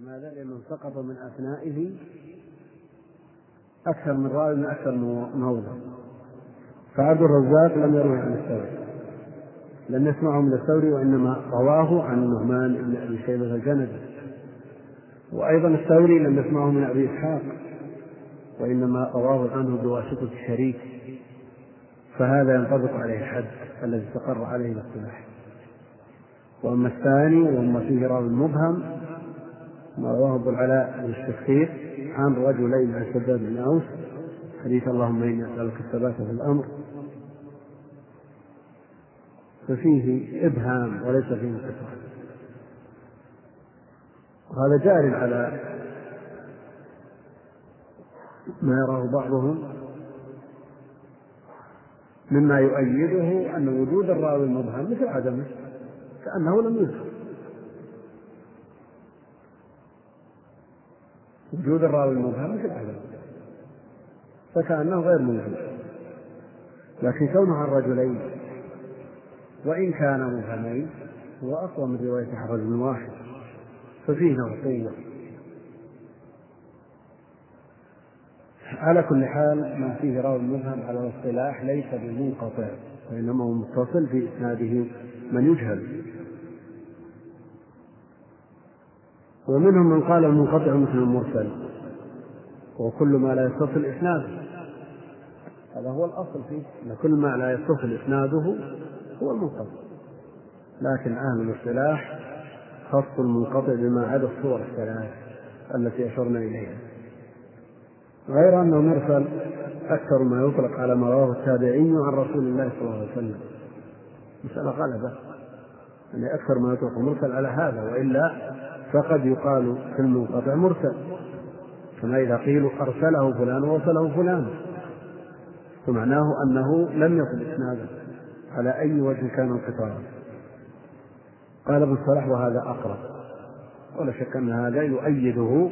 لماذا؟ لأنه سقط من أثنائه أكثر من راوي من أكثر من موضع. فعبد الرزاق لم يروي عن الثوري. لم يسمعه من الثوري وإنما رواه عن النعمان بن أبي شيبة الجندي. وأيضا الثوري لم يسمعه من أبي إسحاق وإنما رواه عنه بواسطة الشريك. فهذا ينطبق عليه الحد الذي استقر عليه الاصطلاح وأما الثاني وأما فيه راوي مبهم ما رواه أبو العلاء بن الشخير عن رجلين عن شداد بن أوس. حديث اللهم إني أسألك الثبات في الأمر. ففيه إبهام وليس فيه انقطاع وهذا جار على ما يراه بعضهم مما يؤيده أن وجود الراوي المبهم مثل عدمه كأنه لم يذكر. وجود الراوي المبهم مثل عدمه فكأنه غير موجود لكن كونه عن رجلين وإن كان مبهمين هو أقوى من رواية عن رجل واحد. ففيه نوع قوة على كل حال ما فيه راوي مبهم على الاصطلاح ليس بمنقطع وإنما هو متصل في إسناده من يجهل. ومنهم من قال المنقطع مثل المرسل. وكل ما لا يتصل إسناده. هذا هو الأصل فيه. أن كل ما لا يتصل إسناده هو المنقطع. لكن أهل الاصطلاح خص المنقطع بما عدا الصور الثلاث التي أشرنا إليها. غير أنه مرسل أكثر ما يطلق على ما رواه التابعي عن رسول الله صلى الله عليه وسلم. مسألة غلبة. يعني أكثر ما يطلق مرسل على هذا وإلا فقد يقال في المنقطع مرسل. كما إذا قيل أرسله فلان ووصله فلان. فمعناه أنه لم يصل إسناده. على أي وجه كان انقطاعا قال ابن الصلاح وهذا أقرب. ولا شك أن هذا يؤيده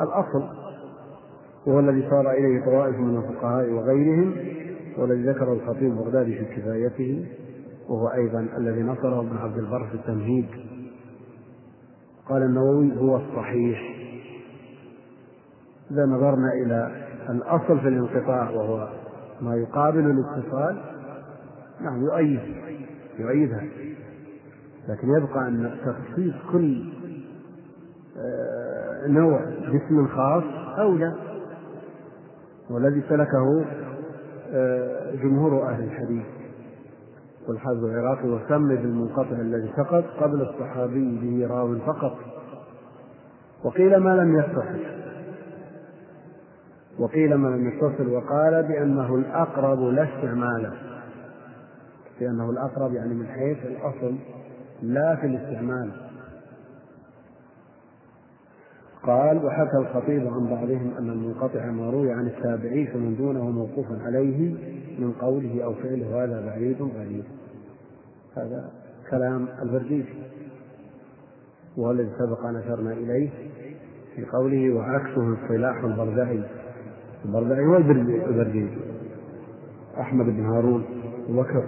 الأصل. وهو الذي صار إليه طوائف من الفقهاء وغيرهم. والذي ذكره الخطيب البغدادي في كفايته. وهو أيضا الذي نصره ابن عبد البر في التمهيد. قال النووي هو الصحيح. إذا نظرنا إلى الأصل في الانقطاع وهو ما يقابل الاتصال نعم يؤيد يؤيدها. لكن يبقى أن تخصيص كل آه، نوع باسم خاص أولى. والذي سلكه آه، جمهور أهل الحديث. والحافظ العراقي وسمي بالمنقطع الذي سقط قبل الصحابي به راو فقط. وقيل ما لم يتصل. وقيل ما لم يتصل وقال بأنه الأقرب لا استعماله بأنه الأقرب يعني من حيث الأصل لا في الاستعمال. قال وحكى الخطيب عن بعضهم أن المنقطع ما روي عن التابعي فمن دونه موقوف عليه من قوله أو فعله وهذا بعيد غريب. هذا كلام البرديسي وهو الذي سبق أن أشرنا إليه في قوله وعكسه اصطلاح البردعي البردعي هو البرديسي أحمد بن هارون وبكر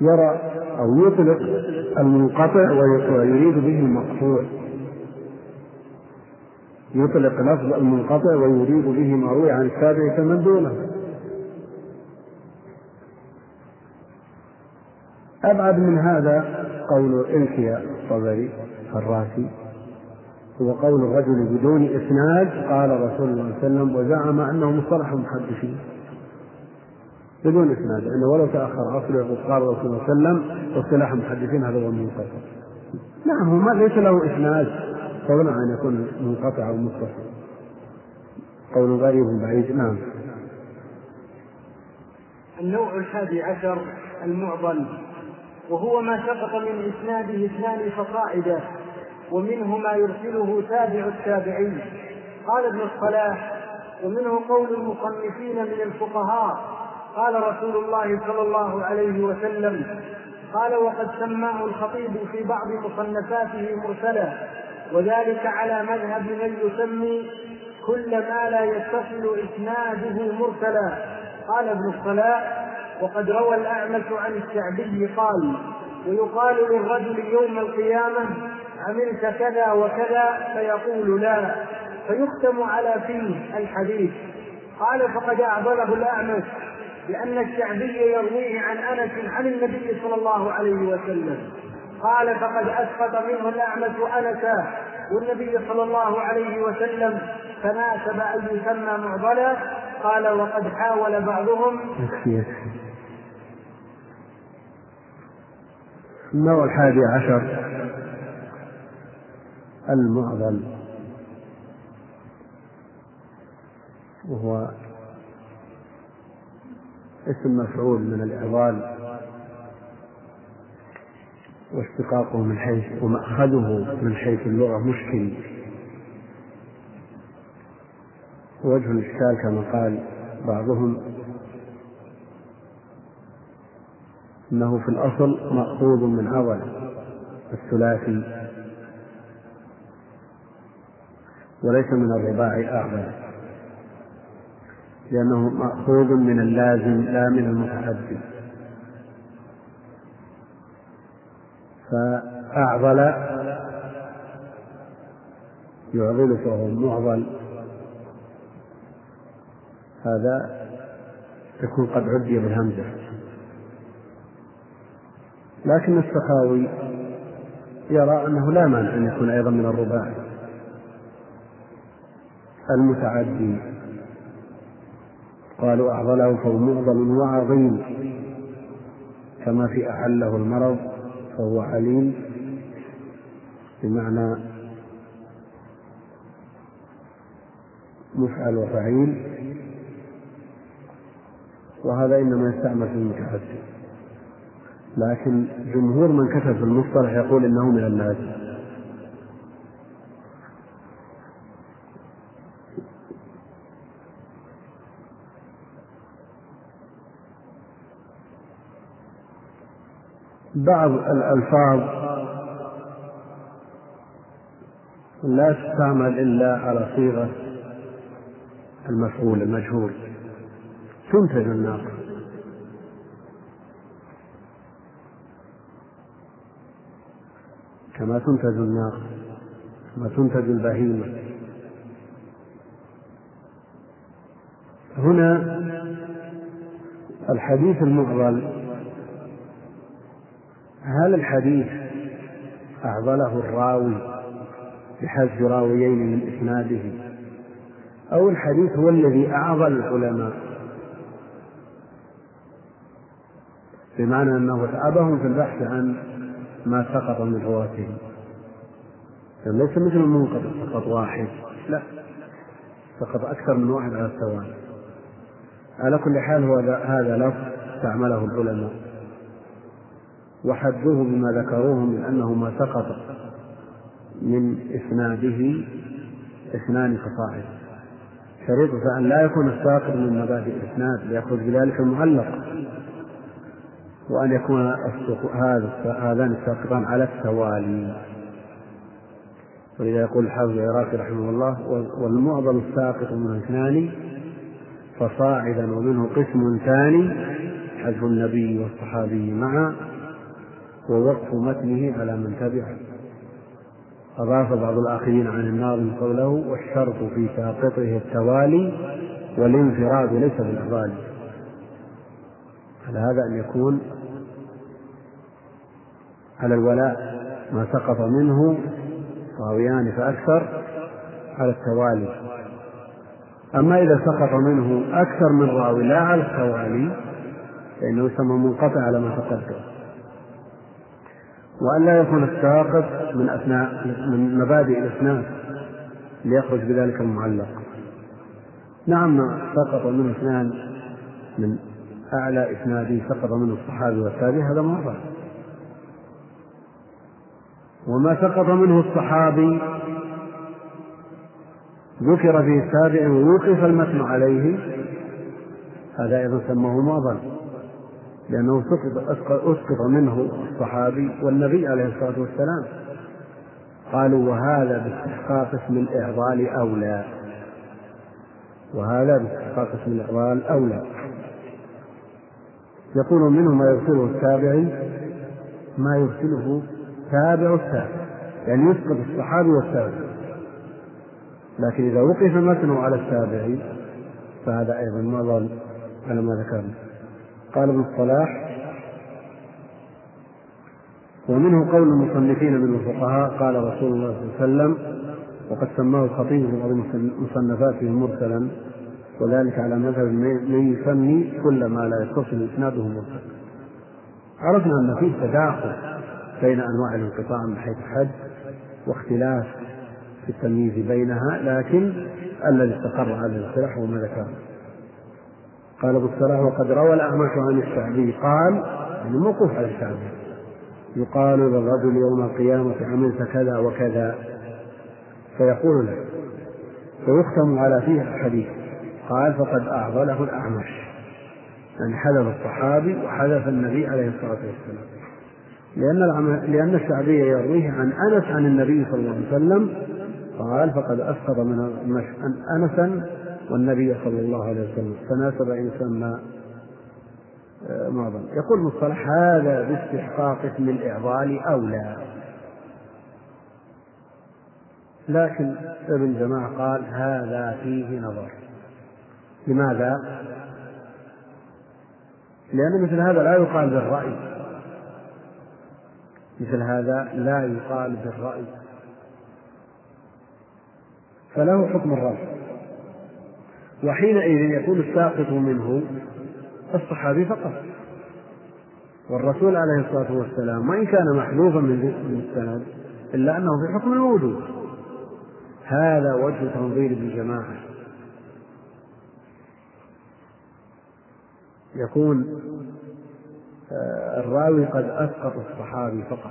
يرى أو يطلق المنقطع ويريد به المقطوع. يطلق لفظ المنقطع ويريد به ما روي عن التابع فمن دونه. أبعد من هذا قول إلكيا الطبري الراسي. هو قول الرجل بدون إسناد قال رسول الله صلى الله عليه وسلم وزعم أنه مصطلح المحدثين بدون إسناد لأنه ولو تأخر أصله قال رسول الله صلى الله عليه وسلم واصطلاح المحدثين هذا هو المنقطع. نعم هو ليس له إسناد. فضلا عن يكون منقطع أو متصل قول غريب بعيد. نعم. النوع الحادي عشر المعضل وهو ما سقط من إسناده اثنان فصاعدا ومنه ما يرسله تابع التابعي قال ابن الصلاح ومنه قول المصنفين من الفقهاء قال رسول الله صلى الله عليه وسلم قال وقد سماه الخطيب في بعض مصنفاته مرسلا وذلك على مذهب من يسمي كل ما لا يتصل إسناده مرسلا. قال ابن الصلاح وقد روى الأعمش عن الشعبي قال ويقال للرجل يوم القيامة عملت كذا وكذا؟ فيقول لا. فيختم على فيه الحديث. قال فقد أعضله الأعمش لأن الشعبي يرويه عن أنس عن النبي صلى الله عليه وسلم. قال فقد أسقط منه الأعمش أنسا والنبي صلى الله عليه وسلم تناسب أن يسمى معضلا. قال وقد حاول بعضهم. النوع الحادي عشر المعضل وهو اسم مفعول من الإعضال. واشتقاقه من حيث ومأخذه من حيث اللغة مشكل. وجه الإشكال كما قال بعضهم أنه في الأصل مأخوذ من عضل الثلاثي. وليس من الرباع أعظم. لأنه مأخوذ من اللازم لا من المتعدي فأعضل. يعضل فهو معضل هذا يكون قد عدي بالهمزة. لكن السخاوي يرى أنه لا مانع أن يكون أيضا من الرباعي. المتعدي. قالوا أعضله فهو معضل وعظيم. كما في أحله المرض. فهو عليم بمعنى مفعل وفعيل وهذا إنما يستعمل في المتعدي لكن جمهور من كتب في المصطلح يقول إنه من اللازم بعض الألفاظ لا تستعمل إلا على صيغة المفعول المجهول. تنتج الناقة كما تنتج الناقة كما تنتج البهيمة. هنا الحديث المعضل هل الحديث أعضله الراوي بحذف راويين من إسناده. أو الحديث هو الذي أعضل العلماء. بمعنى أنه تعبهم في البحث عن ما سقط من رواتهم ليس مثل المنقطع سقط واحد. لا سقط أكثر من واحد على التوالي على كل حال هو هذا لفظ استعمله العلماء. وحدوه بما ذكروه من أنه ما سقط من إسناده إثنان فصاعد شريطة أن لا يكون الساقط من مبادئ الإسناد ليأخذ بذلك المعلق. وأن يكون هذا هذان الساقطان على التوالي. ولذا يقول الحافظ العراقي رحمه الله والمعظم الساقط من اثنان فصاعدا ومنه قسم ثاني حذف النبي والصحابي معا. ووقف متنه على من تبعه. أضاف بعض الآخرين عن الناظم قوله والشرط في ساقطه التوالي والانفراد ليس بالإفضال على هذا أن يكون على الولاء ما سقط منه راويان فأكثر على التوالي. أما إذا سقط منه أكثر من راوي لا على التوالي فإنه يسمى منقطع على ما تقدم. وأن لا يكون الساقط من أثناء من مبادئ الإسناد ليخرج بذلك المعلق. نعم سقط منه اثنان من أعلى إسناده سقط منه الصحابي والتابعي هذا مرة. وما سقط منه الصحابي ذكر فيه التابع ووقف المتن عليه هذا أيضا سماه معضل لأنه سقط أسقط منه الصحابي والنبي عليه الصلاة والسلام. قالوا وهذا باستحقاق اسم الإعضال أولى. وهذا باستحقاق اسم الإعضال أولى. يقول منه ما يرسله التابعي ما يرسله تابع التابع. يعني يسقط الصحابي والتابعي لكن إذا وقف متنه على التابعي فهذا أيضا ما ظل على ما ذكرنا. قال ابن الصلاح ومنه قول المصنفين من الفقهاء قال رسول الله صلى الله عليه وسلم وقد سماه الخطيب في بعض مصنفاته مرسلا وذلك على مذهب من يسمي كل ما لا يتصل إسناده مرسل. عرفنا أن فيه تداخل بين أنواع الانقطاع من حيث الحد واختلاف في التمييز بينها لكن الذي استقر على الاصطلاح هو ما ذكره. قال أبو الصلاح وقد روى الأعمش عن الشعبي قال يعني موقوف على الشعبي يقال للرجل يوم القيامة عملت كذا وكذا. فيقول له فيختم على فيه الحديث. قال فقد أعضله الأعمش. يعني حذف الصحابي وحذف النبي عليه الصلاة والسلام. لأن لأن الشعبي يرويه عن أنس عن النبي صلى الله عليه وسلم قال فقد أسقط من أنسا والنبي صلى الله عليه وسلم فناسب أن يسمى آه، معظم يقول مصطلح هذا باستحقاق اسم الإعضال أولى. لكن ابن جماعة قال هذا فيه نظر. لماذا؟ لأن مثل هذا لا يقال بالرأي. مثل هذا لا يقال بالرأي. فله حكم الرأي. وحينئذ يكون الساقط منه الصحابي فقط. والرسول عليه الصلاة والسلام وإن كان محذوفا من السند إلا أنه في حكم الوجود. هذا وجه تنظير الجماعة يكون آه، الراوي قد أسقط الصحابي فقط.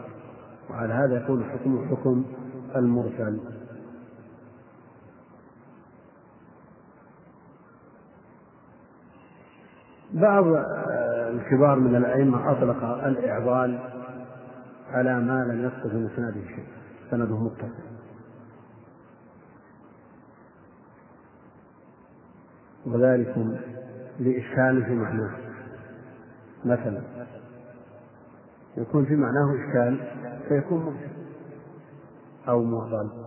وعلى هذا يكون حكم حكم المرسل. بعض آه، الكبار من الأئمة أطلق الإعضال على ما لم يسقط من إسناده شيء سنده متصل وذلك لإشكال في معناه. مثلا يكون في معناه إشكال فيكون مرسل أو معضل.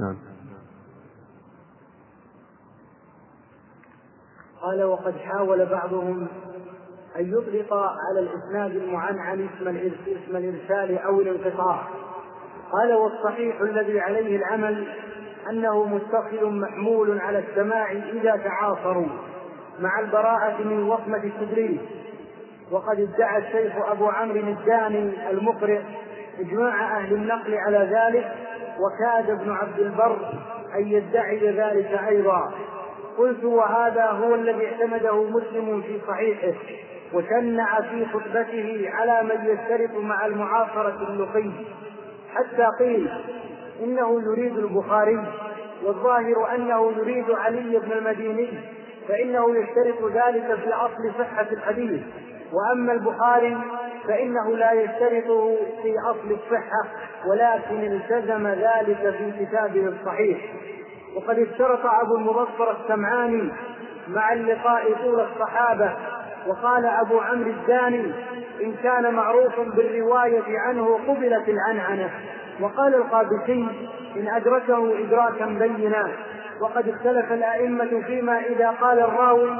نعم. قال وقد حاول بعضهم أن يطلق على الإسناد المعنعن اسم اسم الإرسال أو الانقطاع. قال والصحيح الذي عليه العمل أنه متصل محمول على السماع إذا تعاصروا مع البراءة من وصمة التدريس وقد ادعى الشيخ أبو عمرو الداني المقرئ إجماع أهل النقل على ذلك وكاد ابن عبد البر أن يدعي ذلك أيضا. قلت وهذا هو الذي اعتمده مسلم في صحيحه وشنع في خطبته على من يشترط مع المعاصرة اللقي. حتى قيل إنه يريد البخاري والظاهر أنه يريد علي بن المديني فإنه يشترط ذلك في أصل صحة الحديث. وأما البخاري فإنه لا يشترطه في أصل الصحة ولكن التزم ذلك في كتابه الصحيح. وقد اشترط أبو المبصر السمعاني مع اللقاء طول الصحابة وقال أبو عمرو الداني إن كان معروفا بالرواية عنه قبلت العنعنة. وقال القابسي إن أدركه إدراكا بينا. وقد اختلف الأئمة فيما إذا قال الراوي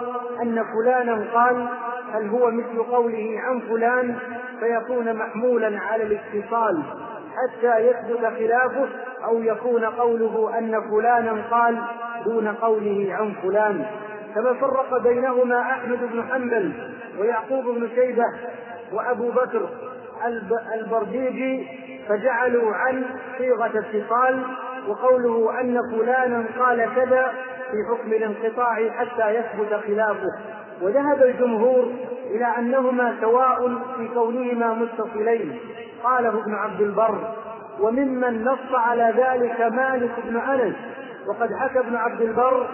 أن فلانا قال هل هو مثل قوله عن فلان فيكون محمولا على الاتصال حتى يثبت خلافه أو يكون قوله أن فلانا قال دون قوله عن فلان. كما فرق بينهما أحمد بن حنبل ويعقوب بن شيبة وأبو بكر البرديجي فجعلوا عن صيغة اتصال وقوله أن فلانا قال كذا في حكم الانقطاع حتى يثبت خلافه. وذهب الجمهور إلى أنهما سواء في كونهما متصلين. قاله ابن عبد البر وممن نص على ذلك مالك بن أنس. وقد حكى ابن عبد البر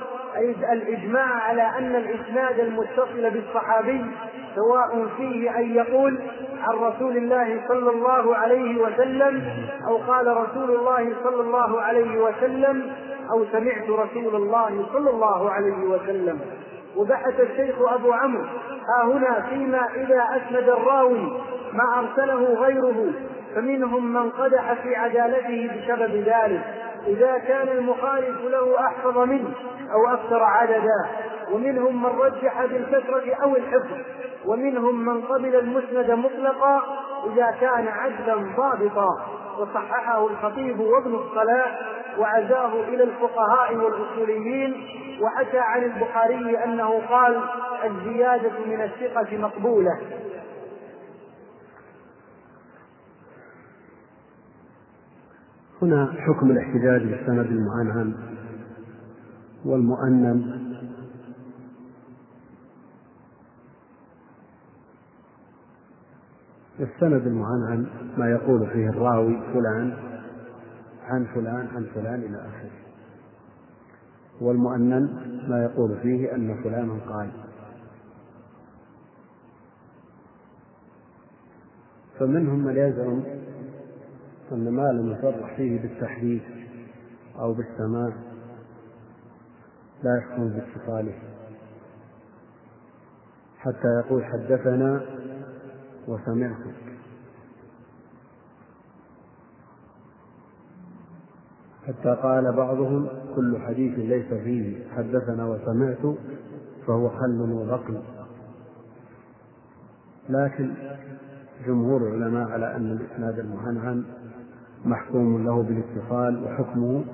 الإجماع على أن الإسناد المتصل بالصحابي سواء فيه أن يقول عن رسول الله صلى الله عليه وسلم أو قال رسول الله صلى الله عليه وسلم أو سمعت رسول الله صلى الله عليه وسلم. وبحث الشيخ أبو عمرو ها هنا فيما إذا أسند الراوي ما أرسله غيره فمنهم من قدح في عدالته بسبب ذلك. إذا كان المخالف له أحفظ منه أو أكثر عددا ومنهم من رجح بالكثرة أو الحفظ. ومنهم من قبل المسند مطلقا إذا كان عدلا ضابطا وصححه الخطيب وابن الصلاح وعزاه إلى الفقهاء والأصوليين. وحكى عن البخاري أنه قال الزيادة من الثقة مقبولة. هنا حكم الاحتجاج بالسند المعنعن والمؤنن. السند المعنعن ما يقول فيه الراوي فلان عن فلان عن فلان إلى آخره. والمؤنن ما يقول فيه أن فلانا قال. فمنهم من يزعم أن ما لم يصرح فيه بالتحديث أو بالسماع لا يحكم باتصاله. حتى يقول حدثنا وسمعت حتى قال بعضهم كل حديث ليس فيه حدثنا وسمعت فهو خل وبقي. لكن جمهور العلماء على أن الإسناد المعنعن محكوم له بالاتصال وحكمه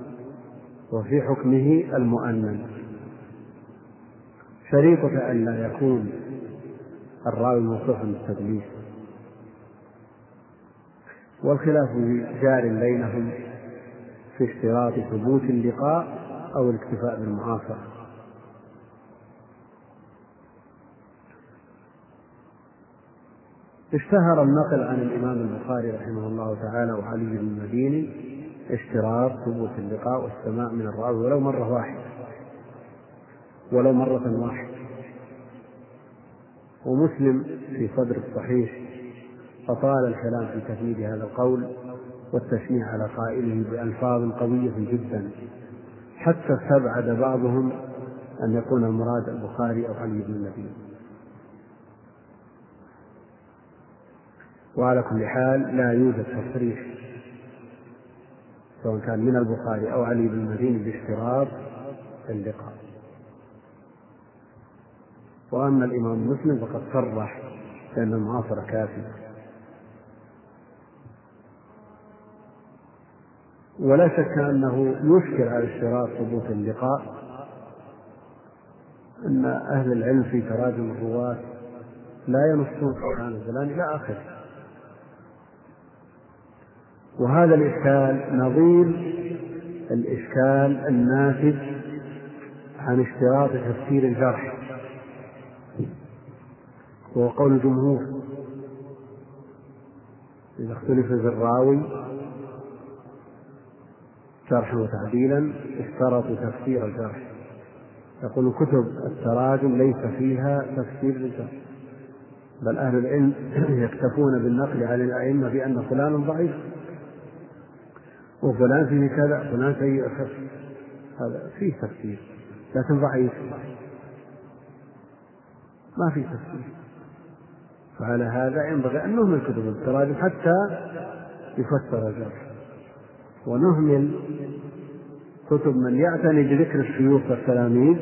وفي حكمه المؤنن. شريطة أن لا يكون الراوي موصوفا بالتدليس. والخلاف جار بينهم في اشتراط ثبوت اللقاء أو الاكتفاء بالمعاصرة اشتهر النقل عن الإمام البخاري رحمه الله تعالى وعلي بن المديني اشتراط ثبوت اللقاء والسماع من الراوي ولو مرة واحدة ولو مرة واحدة. ومسلم في صدر الصحيح أطال الكلام في تفييد هذا القول والتشنيع على قائله بألفاظ قوية جدا. حتى استبعد بعضهم أن يكون المراد البخاري أو علي بن المديني وعلى كل حال لا يوجد تصريح سواء كان من البخاري أو علي بن المديني باشتراط اللقاء. وأما الإمام مسلم فقد صرح بأن المعاصرة كافية. ولا شك أنه يشكل على اشتراط ثبوت اللقاء أن أهل العلم في تراجم الرواة لا ينصون فلان فلان إلى آخره. وهذا الإشكال نظير الإشكال الناتج عن اشتراط تفسير الجرح وهو قول الجمهور إذا اختلف في الراوي جرحا وتعديلا اشترطوا تفسير الجرح يقول كتب التراجم ليس فيها تفسير للجرح بل أهل العلم يكتفون بالنقل عن الأئمة بأن فلانا ضعيف وفلان فيه كذا فلان سيء الحفظ هذا فيه تفسير لكن ضعيف. ما في تفسير. فعلى هذا ينبغي أن نهمل كتب التراجم حتى يفسر الجرح ونهمل كتب من يعتني بذكر الشيوخ والتلاميذ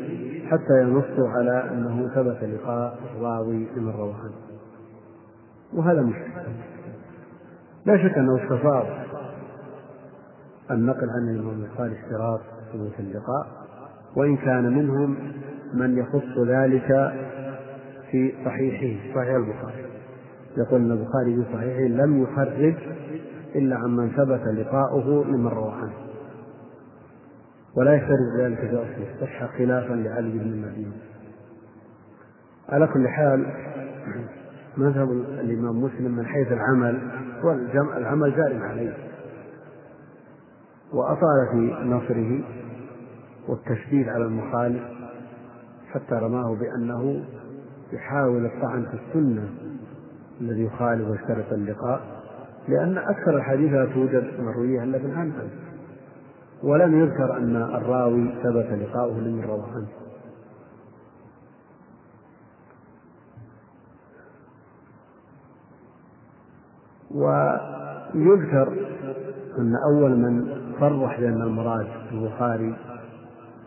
حتى ينصوا على أنه ثبت لقاء الراوي روى عنه. وهذا مشكلة لا شك أنه استفاض النقل عن الإمام البخاري اشتراط ثبوت اللقاء وإن كان منهم من يخص ذلك في صحيحه صحيح البخاري. يقول إن البخاري في صحيحه لم يخرج إلا عمن ثبت لقاؤه لمن روى عنه. ولا يشترط ذلك في اصل الصحه خلافا لعلي بن المدينة على كل حال مذهب الإمام مسلم من حيث العمل هو العمل جار عليه. وأطال في نصره والتشديد على المخالف حتى رماه بأنه يحاول الطعن في السنة الذي يخالف ويشترط اللقاء. لأن أكثر الحديث لا توجد مروية إلا بالعن ولم يذكر أن الراوي ثبت لقاؤه لمن روى عنه. ويذكر أن أول من صرح بأن المراد البخاري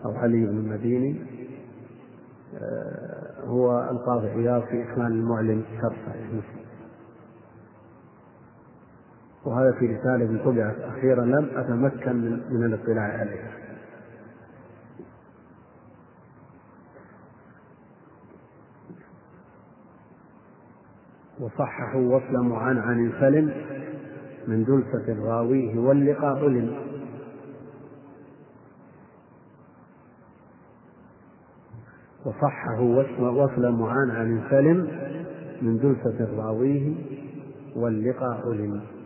أو علي بن المديني آه، هو القاضي عياض في إكمال المعلم شرحه وهذا في رسالة طبعت أخيرا لم أتمكن من, من الاطلاع عليها. وصححوا وصل معنعن سلم من دلسة راويه واللقاء علم وصححوا وصل معنعن سلم من دلسة راويه واللقاء علم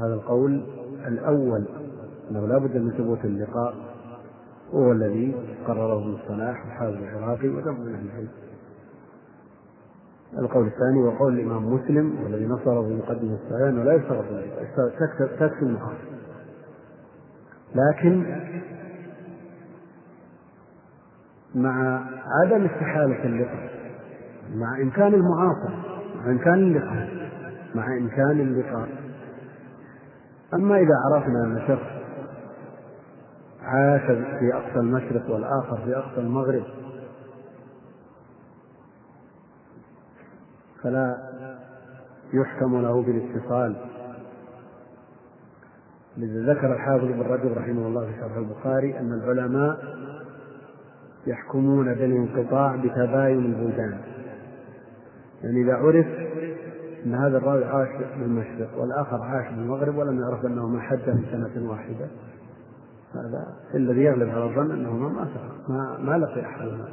هذا القول الأول أنه لا بد من ثبوت اللقاء وهو الذي قرره ابن الصلاح وحافظ العراقي وجمع من أهل العلم القول الثاني وقول الإمام مسلم والذي نصره في مقدمة الصحيحين ولا يشترط تكفي المحاصر لكن مع عدم استحالة اللقاء مع إمكان المعاصرة مع إمكان اللقاء مع إمكان اللقاء أما إذا عرفنا أن شخص عاش في أقصى المشرق والآخر في أقصى المغرب فلا يحكم له بالاتصال. لذا ذكر الحافظ بن رجب رحمه الله في شرح البخاري أن العلماء يحكمون بالانقطاع بتباين البلدان. يعني إذا عرف أن هذا الراوي عاش بالمشرق والآخر عاش بالمغرب ولم يعرف أنهما حجا في سنة واحدة. هذا الذي يغلب على الظن أنهما ما ما, ما لقي أحدهما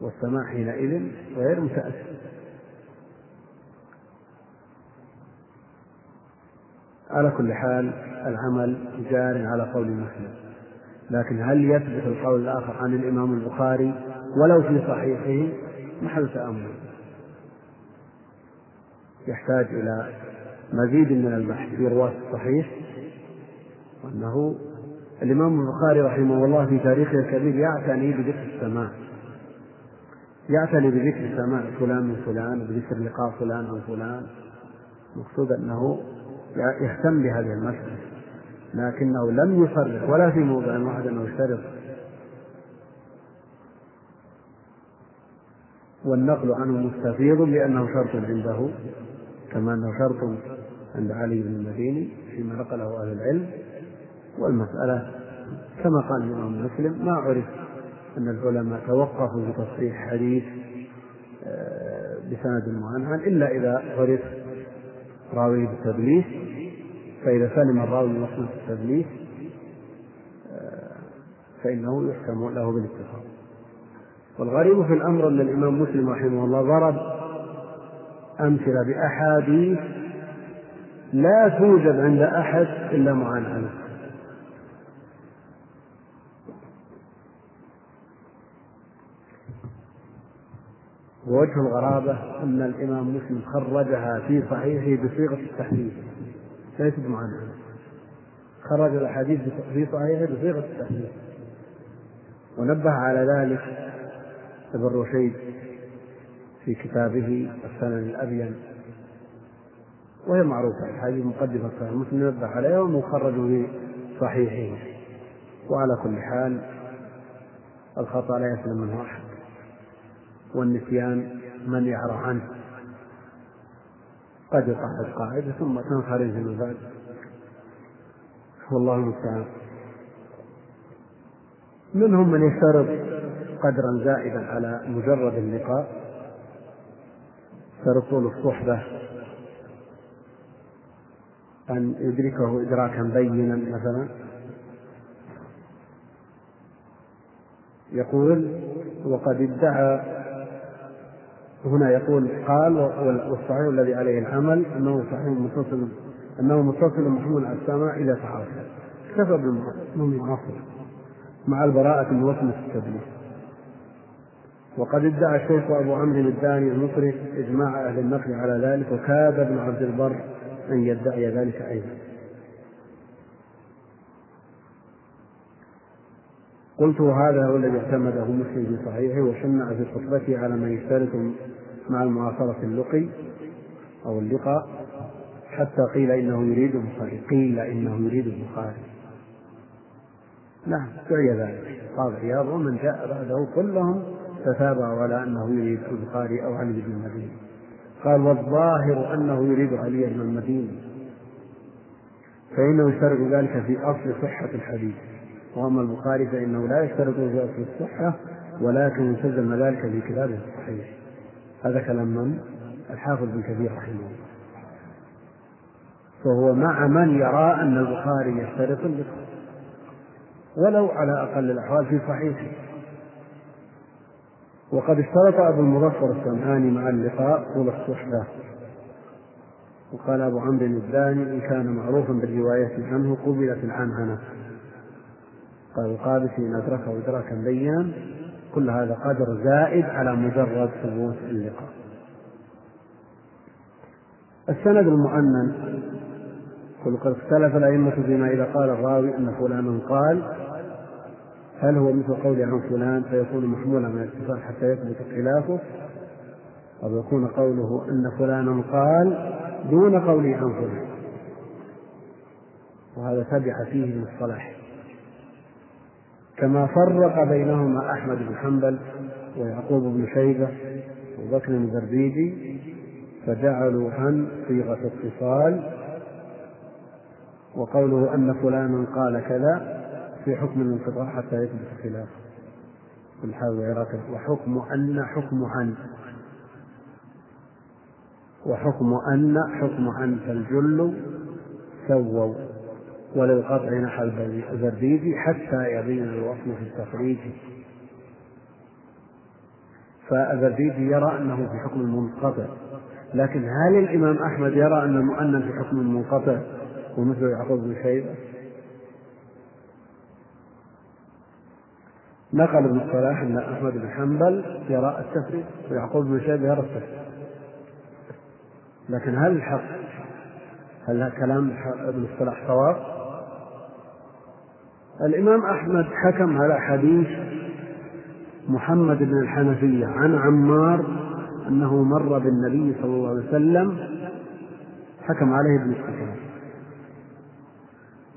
والسماع حينئذ غير متأثر على كل حال العمل جار على قول مسلم. لكن هل يثبت القول الآخر عن الإمام البخاري ولو في صحيحه؟ محل تأمل. يحتاج إلى مزيد من البحث في رواة الصحيح وأنه الإمام البخاري رحمه الله في تاريخه الكبير يعتني بذكر السماع يعتني بذكر سماع فلان من فلان بذكر لقاء فلان عن فلان. المقصود أنه يهتم بهذه المسألة لكنه لم يصرح ولا في موضع واحد أنه يشترط والنقل عنه مستفيض لأنه شرط عنده. كما شرط عند علي بن المديني فيما نقله أهل العلم والمسألة كما قال الإمام مسلم ما عرف أن العلماء توقفوا في تصحيح حديث آه، بسند معنعن إلا إذا عرف راوي بالتدليس؟ فإذا سلم الراوي من وصمة التدليس آه، فإنه يحكم له بالاتصال والغريب في الأمر أن الإمام مسلم رحمه الله ضرب أمثلة بأحاديث لا توجد عند أحد إلا معنعنة ووجه الغرابة أن الإمام مسلم خرجها في صحيحه بصيغة التحديث ليست معنى خرج الأحاديث في صحيحه بصيغة التحديث. ونبه على ذلك ابن رشيد. كتابه السنن الأبين. وهي معروفة الحديث مقدمة صحيح مسلم نبه عليها ومخرج في صحيحه. وعلى كل حال الخطأ لا يسلم منه أحد. والنسيان من يعرى عنه. قد يقع القاعدة ثم تنخرج من بعد. والله المستعان. منهم من يشترط قدرا زائدا على مجرد اللقاء يشترطون الصحبة أن يدركه إدراكا بينا مثلا. يقول وقد ادعى هنا يقول قال والصحيح الذي عليه العمل أنه صحيح متصل أنه متصل محمول على السماء إذا تعرف كفى بالمعاصر مع البراءة من وصمة التدليس وقد ادعى الشيخ أبو عمرو الداني المصري إجماع أهل النقل على ذلك وكاد ابن عبد البر أن يدعي ذلك أيضا. قلت وهذا هو الذي اعتمده مسلم في صحيحه وشنع في خطبته على من يشترط مع المعاصرة اللقي أو اللقاء حتى قيل إنه يريد البخاري قيل إنه يريد البخاري. نعم دعي ذلك. قال عياض ومن جاء بعده كلهم تتابعوا على أنه يريد البخاري أو علي بن المدينة قال والظاهر أنه يريد علي بن المدينة فإنه يشترط ذلك في أصل صحة الحديث. وأما البخاري فإنه لا يشترط في أصل الصحة ولكن يسلم ذلك في كتابه الصحيح. هذا كلام من؟ الحافظ بن كثير رحمه الله. فهو مع من يرى أن البخاري يشترط اللقاء ولو على أقل الأحوال في صحيحه. وقد اشترط أبو المظفر السمعاني مع اللقاء طول الصحبة. وقال أبو عمرو الداني إن كان معروفا بالرواية عنه قبلت العنعنة قال القابسي إن أدركه إدراكا بينا كل هذا قدر زائد على مجرد ثبوت اللقاء. السند المؤنن. قل قد اختلف الأئمة فيما إذا قال الراوي أن فلانا قال هل هو مثل قول عن فلان فيكون محمولا من الاتصال حتى يثبت خلافه؟ أو يكون قوله أن فلانا قال دون قوله عن فلان. وهذا تبع فيه المصطلح كما فرق بينهما أحمد بن حنبل ويعقوب بن شيبة وبكر الزربيدي فجعلوا عن صيغة اتصال وقوله أن فلانا قال كذا في حكم الانقطاع حتى يثبت الخلاف. الحال العراقي. وحكم أن حكم عن وحكم أن حكم عن فالجل سووا وللقطع نحى الزربيدي حتى يبين الوصل في التخريج فالزربيدي يرى أنه في حكم المنقطع لكن هل الإمام أحمد يرى أن المؤنن في حكم المنقطع ومثل يعقوب بن شيبة. نقل ابن الصلاح أن أحمد بن حنبل يرى التفريق ويعقوب بن شيبة يرى التفريق لكن هل الحق هل كلام ابن الصلاح صواب؟ الإمام أحمد حكم على حديث محمد بن الحنفية عن عمار أنه مر بالنبي صلى الله عليه وسلم حكم عليه ابن الصلاح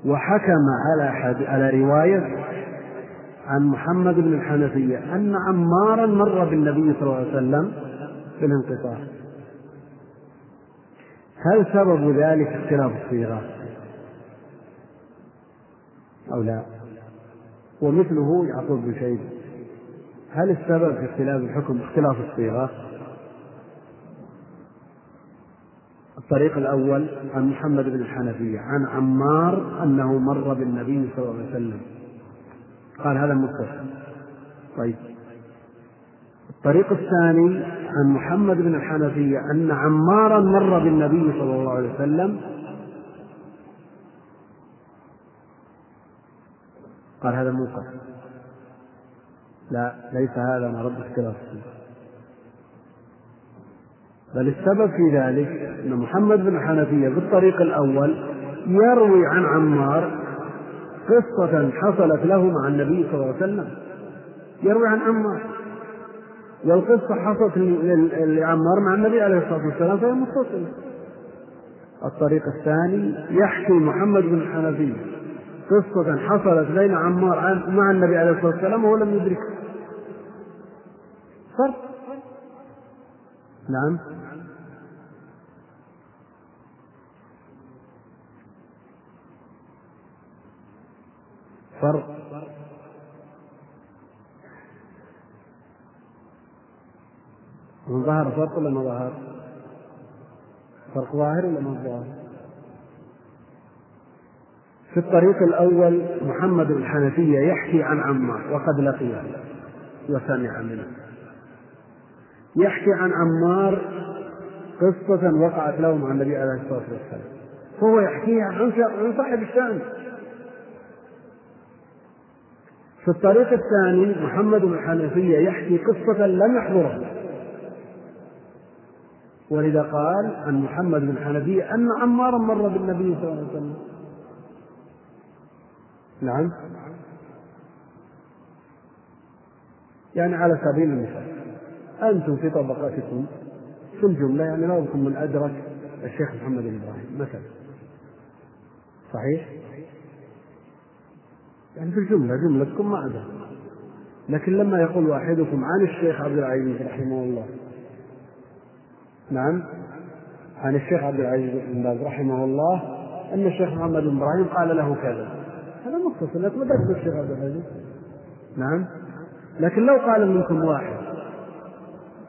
وحكم على على رواية عن محمد بن الحنفية أن عمارا مر بالنبي صلى الله عليه وسلم في الانقطاع. هل سبب ذلك اختلاف الصيغة؟ أو لا؟ ومثله يعقوب بن شيبة. هل السبب في اختلاف الحكم اختلاف الصيغة؟ الطريق الأول عن محمد بن الحنفية عن عمار أنه مر بالنبي صلى الله عليه وسلم. قال هذا متصل طيب. الطريق الثاني عن محمد بن الحنفية أن عمارا مر بالنبي صلى الله عليه وسلم. قال هذا منقطع لا ليس هذا مرد اختلاف بل السبب في ذلك أن محمد بن الحنفية في الطريق الأول يروي عن عمار قصة حصلت له مع النبي صلى الله عليه وسلم. يروي عن عمار والقصة حصلت لعمار مع النبي عليه الصلاة والسلام فهي متصلة الطريق الثاني يحكي محمد بن الحنفية قصة حصلت بين عمار مع النبي عليه الصلاة والسلام وهو لم يدركها. فرق نعم. من ظهر فرق ولا ما ظهر؟ فرق ظاهر ولا ما ظاهر؟ في الطريق الأول محمد الحنفية يحكي عن عمار وقد لقيه وسمع منه. يحكي عن عمار قصة وقعت له مع النبي عليه الصلاة والسلام. فهو يحكيها عن صاحب الشأن. في الطريق الثاني محمد بن الحنفية يحكي قصة لم يحضرها. ولذا قال عن محمد بن الحنفية أن عمارا مر بالنبي صلى الله عليه وسلم. نعم. يعني على سبيل المثال أنتم في طبقتكم في الجملة يعني بعضكم من أدرك الشيخ محمد بن إبراهيم مثلا. صحيح؟ يعني في الجملة جملتكم ما أدرك لكن لما يقول واحدكم عن الشيخ عبد العزيز رحمه الله. نعم. عن الشيخ عبد العزيز بن باز رحمه الله أن الشيخ محمد بن إبراهيم قال له كذا. هذا مختصر لك ما الشيخ عبد العزيز. نعم. لكن لو قال منكم واحد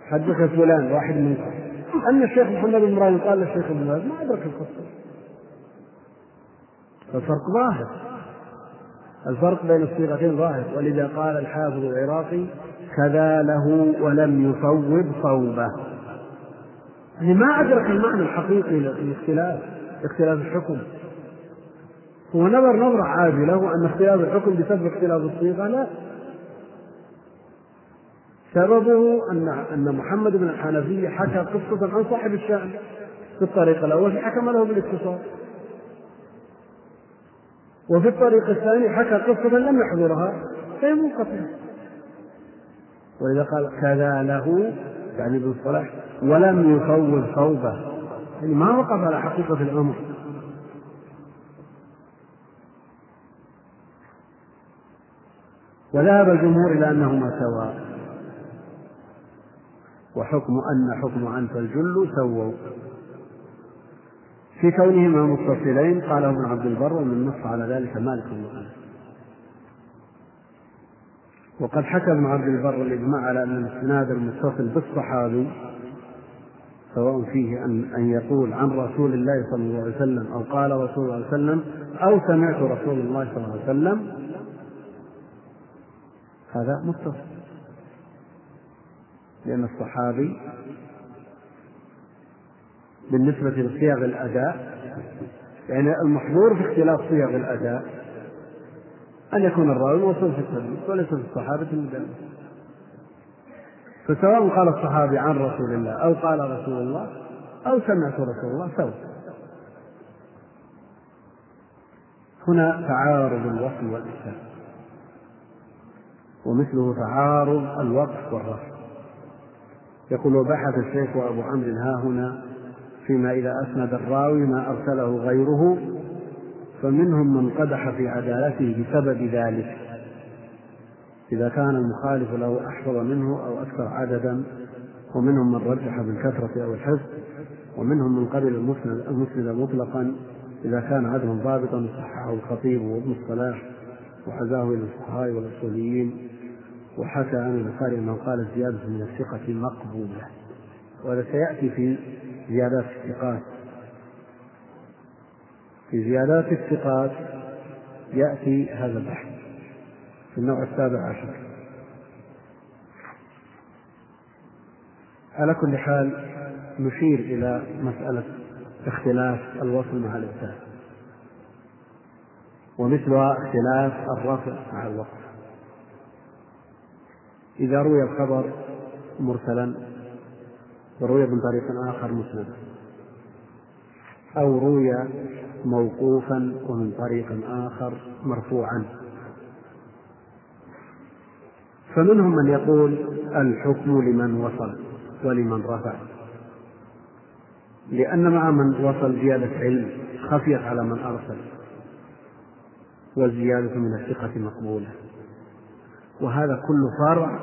حدث فلان واحد منكم أن الشيخ محمد بن إبراهيم قال للشيخ ابن باز ما أدرك القصة. فالفرق ظاهر. الفرق بين الصيغتين ظاهر. ولذا قال الحافظ العراقي كذا له ولم يصوب صوبه. يعني ما أدرك المعنى الحقيقي للاختلاف اختلاف الحكم. هو نظر نظرة عاجلة وأن اختلاف الحكم بسبب اختلاف الصيغة لا. سببه أن أن محمد بن الحنفية حكى قصة عن صاحب الشأن في الطريق الأول حكم له بالاتصال وفي الطريق الثاني حكى قصة لم يحضرها فهي منقطعة. ولذا قال كذا له يعني ابن صلاح ولم يصوب صوبه يعني ما وقف على حقيقة الأمر. وذهب الجمهور إلى أنهما سواء وحكم أن حكم أنت الجل سووا. في كونهما متصلين قاله ابن عبد البر ومن نص على ذلك مالك بن أنس. وقد حكى ابن عبد البر الإجماع على أن الإسناد المتصل بالصحابي سواء فيه ان أن يقول عن رسول الله صلى الله عليه وسلم أو قال رسول الله صلى الله عليه وسلم أو سمعت رسول الله صلى الله عليه وسلم هذا متصل. لأن الصحابي بالنسبة لصيغ الأداء يعني المحظور في اختلاف صيغ الأداء أن يكون الراوي موصول في التدليس وليس في الصحابة المدلس فسواء قال الصحابي عن رسول الله أو قال رسول الله أو سمعت رسول الله سواء. هنا تعارض الوصل والإسلام ومثله تعارض الوقف والرفع. يقول وبحث الشيخ أبو عمرو ها هنا فيما إذا أسند الراوي ما أرسله غيره فمنهم من قدح في عدالته بسبب ذلك. إذا كان المخالف له أحفظ منه أو أكثر عددا ومنهم من رجح بالكثرة أو الحفظ ومنهم من قبل المسند المسند مطلقا إذا كان عدهم ضابطا صححه الخطيب وابن الصلاح وحزاه إلى الفقهاء والأصوليين وحكى عن البخاري أنه قال الزيادة من الثقة مقبولة وهذا سيأتي في زيادات الثقات. في زيادات الثقات يأتي هذا البحث في النوع السابع عشر. على كل حال نشير إلى مسألة اختلاف الوصل مع الإنسان. ومثلها اختلاف الرفع مع الوقف إذا روي الخبر مرسلا وروي من طريق آخر مسند. أو روي موقوفا ومن طريق آخر مرفوعا. فمنهم من يقول الحكم لمن وصل ولمن رفع. لأن مع من وصل زيادة علم خفيت على من أرسل. والزيادة من الثقة مقبولة. وهذا كله فرع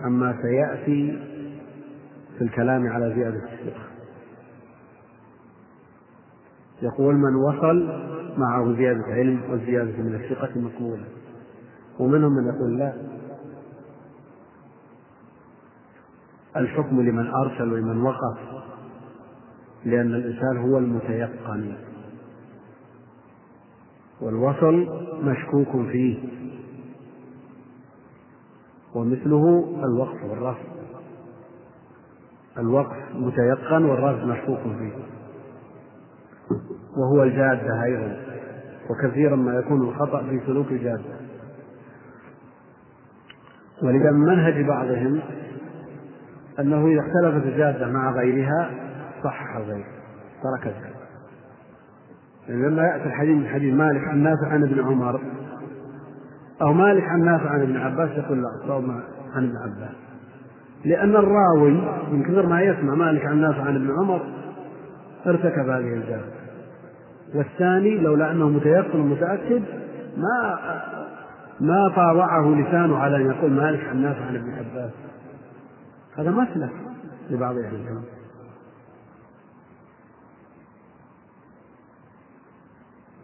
عما سيأتي في الكلام على زيادة الثقة. يقول من وصل معه زيادة علم والزيادة من الثقة مقبولة. ومنهم من يقول لا. الحكم لمن أرسل ولمن وقف لأن الإنسان هو المتيقن. والوصل مشكوك فيه. ومثله الوقف والرفض. الوقف متيقن والرفض مشكوك فيه. وهو الجادة أيضا وكثيرا ما يكون الخطأ في سلوك الجادة. ولذا من منهج بعضهم أنه إذا اختلفت الجادة مع غيرها صحح الغير ترك الجادة. يعني لما يأتي الحديث من حديث مالك عن نافع عن ابن عمر أو مالك عن نافع عن ابن عباس يقول لا الصواب عن ابن عباس. لأن الراوي من كثر ما يسمع مالك عن نافع عن ابن عمر ارتكب هذه الجهة والثاني لولا أنه متيقن ومتأكد ما ما طاوعه لسانه على أن يقول مالك عن نافع عن ابن عباس. هذا مسلك لبعض أهل العلم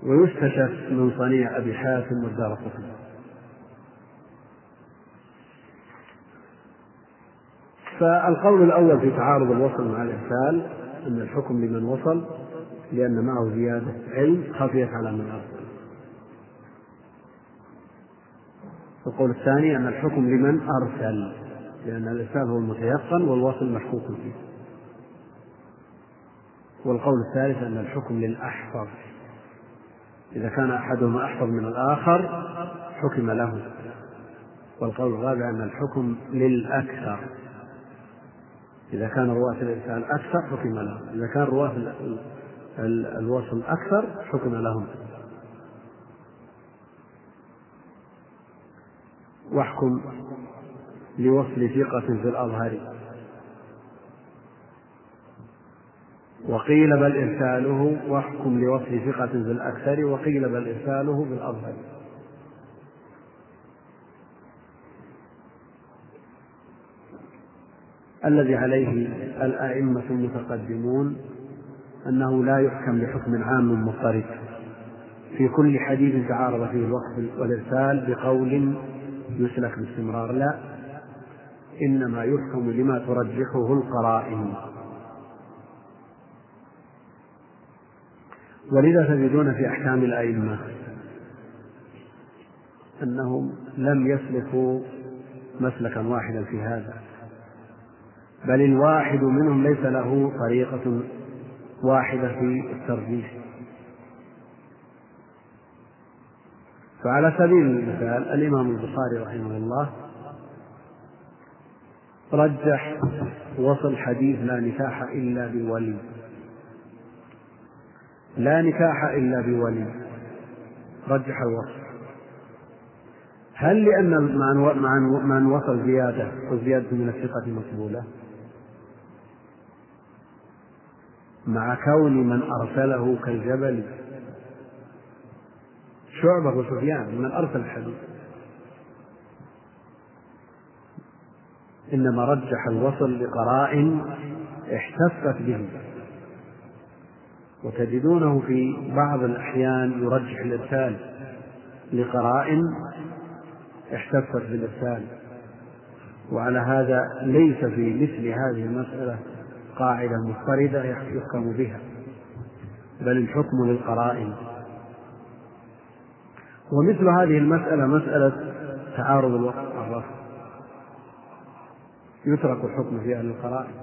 ويستشف من صنيع أبي حاتم والدار قطني. فالقول الأول في تعارض الوصل مع الإرسال أن الحكم لمن وصل لأن معه زيادة علم خفيت على من أرسل القول الثاني أن الحكم لمن أرسل لأن الإرسال هو المتيقن والوصل مشكوك فيه. والقول الثالث أن الحكم للأحفظ. إذا كان أحدهما أحفظ من الآخر حكم له. والقول الرابع أن الحكم للأكثر. إذا كان رواة الإرسال أكثر حكم لهم إذا كان رواة الوصل أكثر حكم لهم. واحكم لوصل ثقة في الأظهر. وقيل بل إرساله واحكم لوصل ثقة في الأكثر وقيل بل إرساله بالأظهر الذي عليه الأئمة المتقدمون أنه لا يحكم بحكم عام مضطرد. في كل حديث تعارض فيه الوقف والإرسال بقول يسلك باستمرار. لا إنما يحكم لما ترجحه القرائن. ولذا تجدون في أحكام الأئمة أنهم لم يسلكوا مسلكا واحدا في هذا. بل الواحد منهم ليس له طريقة واحدة في الترجيح. فعلى سبيل المثال الإمام البخاري رحمه الله رجح وصل حديث لا نكاح إلا بولي. لا نكاح إلا بولي. رجح الوصف. هل لأن من وصل زيادة وزيادة من الثقة مقبولة؟ مع كون من أرسله كالجبل. شعبة وسفيان من أرسل الحديث. إنما رجح الوصل لقرائن احتفت به وتجدونه في بعض الأحيان يرجح الإرسال لقرائن احتفت بالإرسال. وعلى هذا ليس في مثل هذه المسألة قاعدة مضطردة يحكم بها بل الحكم للقرائن. ومثل هذه المسألة مسألة تعارض الوقت والرفع. يترك الحكم في أهل القرائن.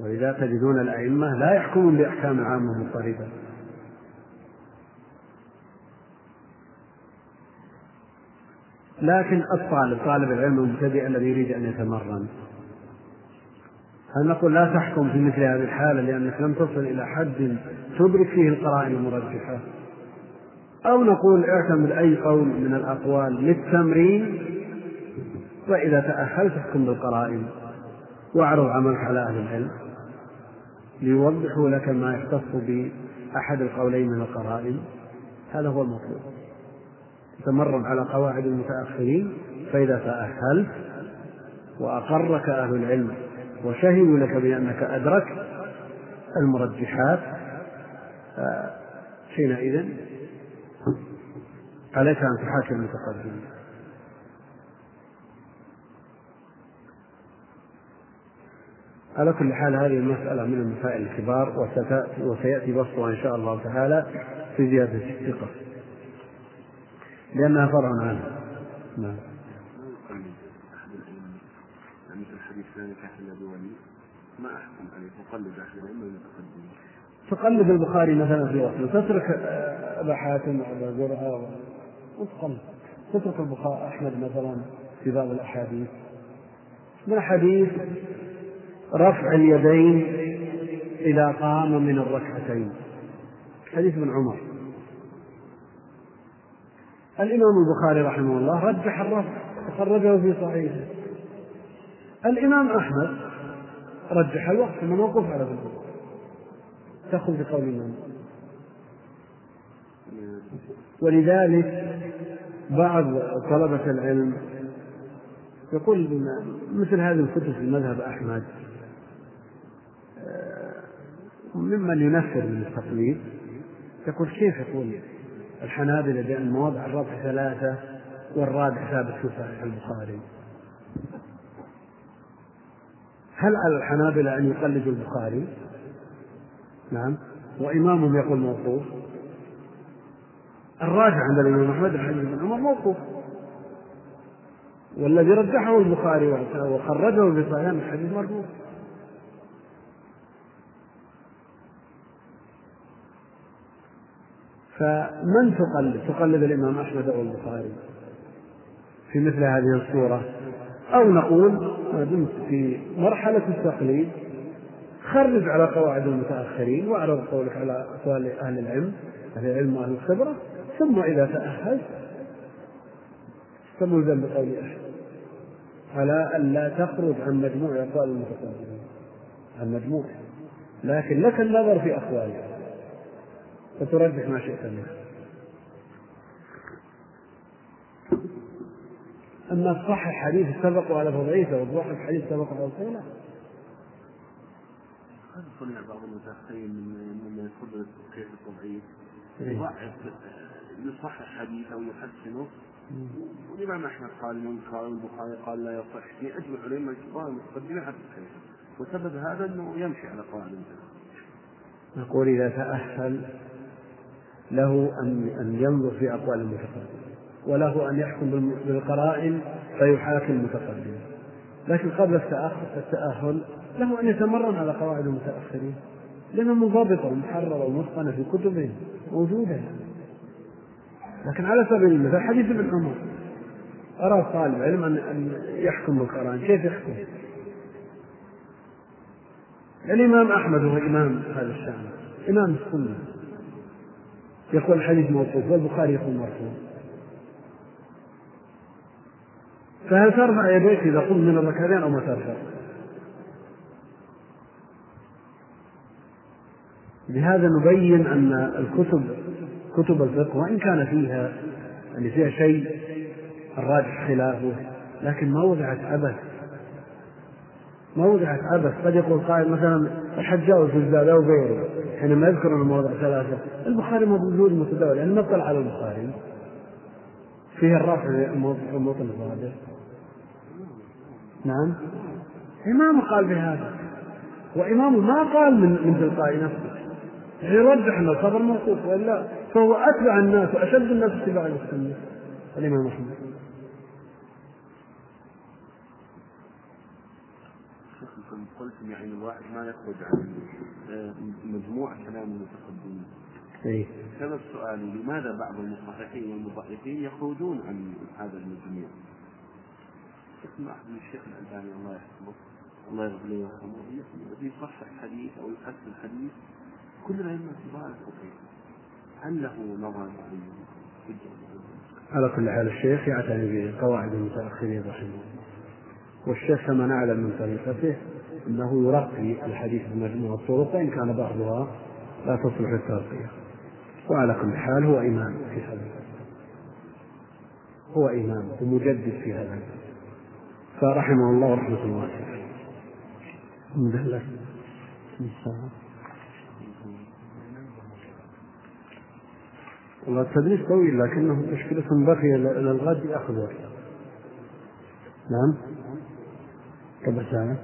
ولذا تجدون الأئمة لا يحكمون بأحكام عامة مضطردة. لكن الطالب طالب العلم المبتدئ الذي يريد أن يتمرن. هل نقول لا تحكم في مثل هذه الحالة لأنك لم تصل إلى حد تدرك فيه القرائن المرجحة أو نقول اعتمد أي قول من الأقوال للتمرين وإذا تأهلت احكم بالقرائن واعرض عملك على أهل العلم. ليوضحوا لك ما يختص بأحد القولين من القرائن. هذا هو المطلوب. تتمرن على قواعد المتأخرين فإذا تأهلت وأقرك أهل العلم وشهدوا لك بأنك أدركت المرجحات. آه، حينئذ عليك أن تحاكم المتقدمين. على كل حال هذه المسألة من المسائل الكبار وسيأتي بسطها إن شاء الله تعالى في زيادة الثقة. لأنها فرع عنها نعم ما أحكم عليه تقلد العلم المتقدمين تقلد البخاري مثلا في وصله تترك أبا حاتم وأبا زرعة وتقلد. تترك البخاري أحمد مثلا في بعض الأحاديث. من حديث رفع اليدين إذا قام من الركعتين. حديث ابن عمر. الإمام البخاري رحمه الله رجح الرفع خرجه في صحيحه. الإمام أحمد رجح الوقت أنه موقوف على عمر تأخذ بقول الإمام ولذلك بعض طلبة العلم يقول مثل هذه الكتب في مذهب أحمد آه، ممن ينفر من التقليد يقول كيف يقول الحنابلة بأن مواضع الرفع ثلاثة والرابع ثابت في صحيح البخاري؟ هل على الحنابلة أن يقلدوا البخاري؟ نعم. وإمامهم يقول موقوف. الراجع عند الإمام أحمد الحديث بن عمر موقوف. والذي رجحه البخاري وخرجه في صحيح الحديث مرفوع. فمن تقلد؟ تقلد الإمام أحمد أو البخاري في مثل هذه الصورة؟ أو نقول ما دمت في مرحلة التقليد خرج على قواعد المتأخرين وأعرض قولك على أقوال أهل العلم أهل العلم وأهل الخبرة ثم إذا تأهلت فملزم بقول أحد. على أن لا تخرج عن مجموع أقوال المتقدمين. عن مجموع. لكن لك النظر في أقوالها. فترجح ما شئت منه أما تصحح حديث سبق على تضعيفه وتضعف حديث سبق على صحيحه هذا صنع بعض المتأخرين من من يقول التصحيح التضعيف إيه. يضعف يصحح حديث أو يحسنه. والإمام أحمد قال منكر والبخاري قال لا يصح. في أجمع علماء الكبار المتقدمين حتى الصحيح. وسبب هذا أنه يمشي على قواعد نقول إذا تأهل له أن أن ينظر في أقوال المتقدمين وله أن يحكم بالقرائن فيحاكم المتقدمين. لكن قبل التأهل له أن يتمرن على قواعد المتأخرين لأنها منضبطة ومحررة ومتقنة في كتبهم موجودة لكن على سبيل المثال حديث ابن عمر أراد طالب علم أن يحكم بالقرآن كيف يحكم؟ الإمام أحمد هو إمام هذا الشأن إمام السنة. يقول الحديث موقوف والبخاري يقول مرفوع. فهل ترفع يديك إذا قمت من الركعتين أو ما ترفع؟ بهذا نبين أن الكتب كتب الفقه وإن كان فيها يعني فيها شيء الراجح خلافه لكن ما وضعت عبث. ما وضعت عبث. قد يقول قائل مثلا الحجاج في أو غيره حينما يذكر المواضع ثلاثة. البخاري موجود متداول يعني نقل على البخاري. فيه الرفع الموطن الظاهر نعم إمامه قال بهذا وإمامه ما قال من من تلقاء نفسه يرجح أن الخبر موقوف وإلا فهو أتبع الناس وأشد الناس اتباعا للسنة الإمام أحمد قلت يعني الواحد ما يخرج عن آه، مجموع كلام المتقدمين. إيه؟ سبب سؤالي لماذا بعض المصححين والمضعفين يخرجون عن هذا المجموع؟ اسمع من الشيخ الألباني الله يحفظه. الله يغفر له ويرحمه. يصحح حديث أو يحسن حديث كل الأئمة الكبار يستطيع هل له نظر على كل حال الشيخ يعتني بقواعد المتأخرين رحمه الله. والشيخ كما نعلم من طريقته أنه يرقي الحديث بمجموع الطرق وإن كان بعضها لا تصلح للترقية وعلى كل حال هو إمام في هذا هو إمام ومجدد في هذا فرحمه الله رحمة الله. الحمد لله. والله التدريس طويل لكنه مشكلة بقي إلى الغد يأخذ وقت. نعم؟ ربع ساعة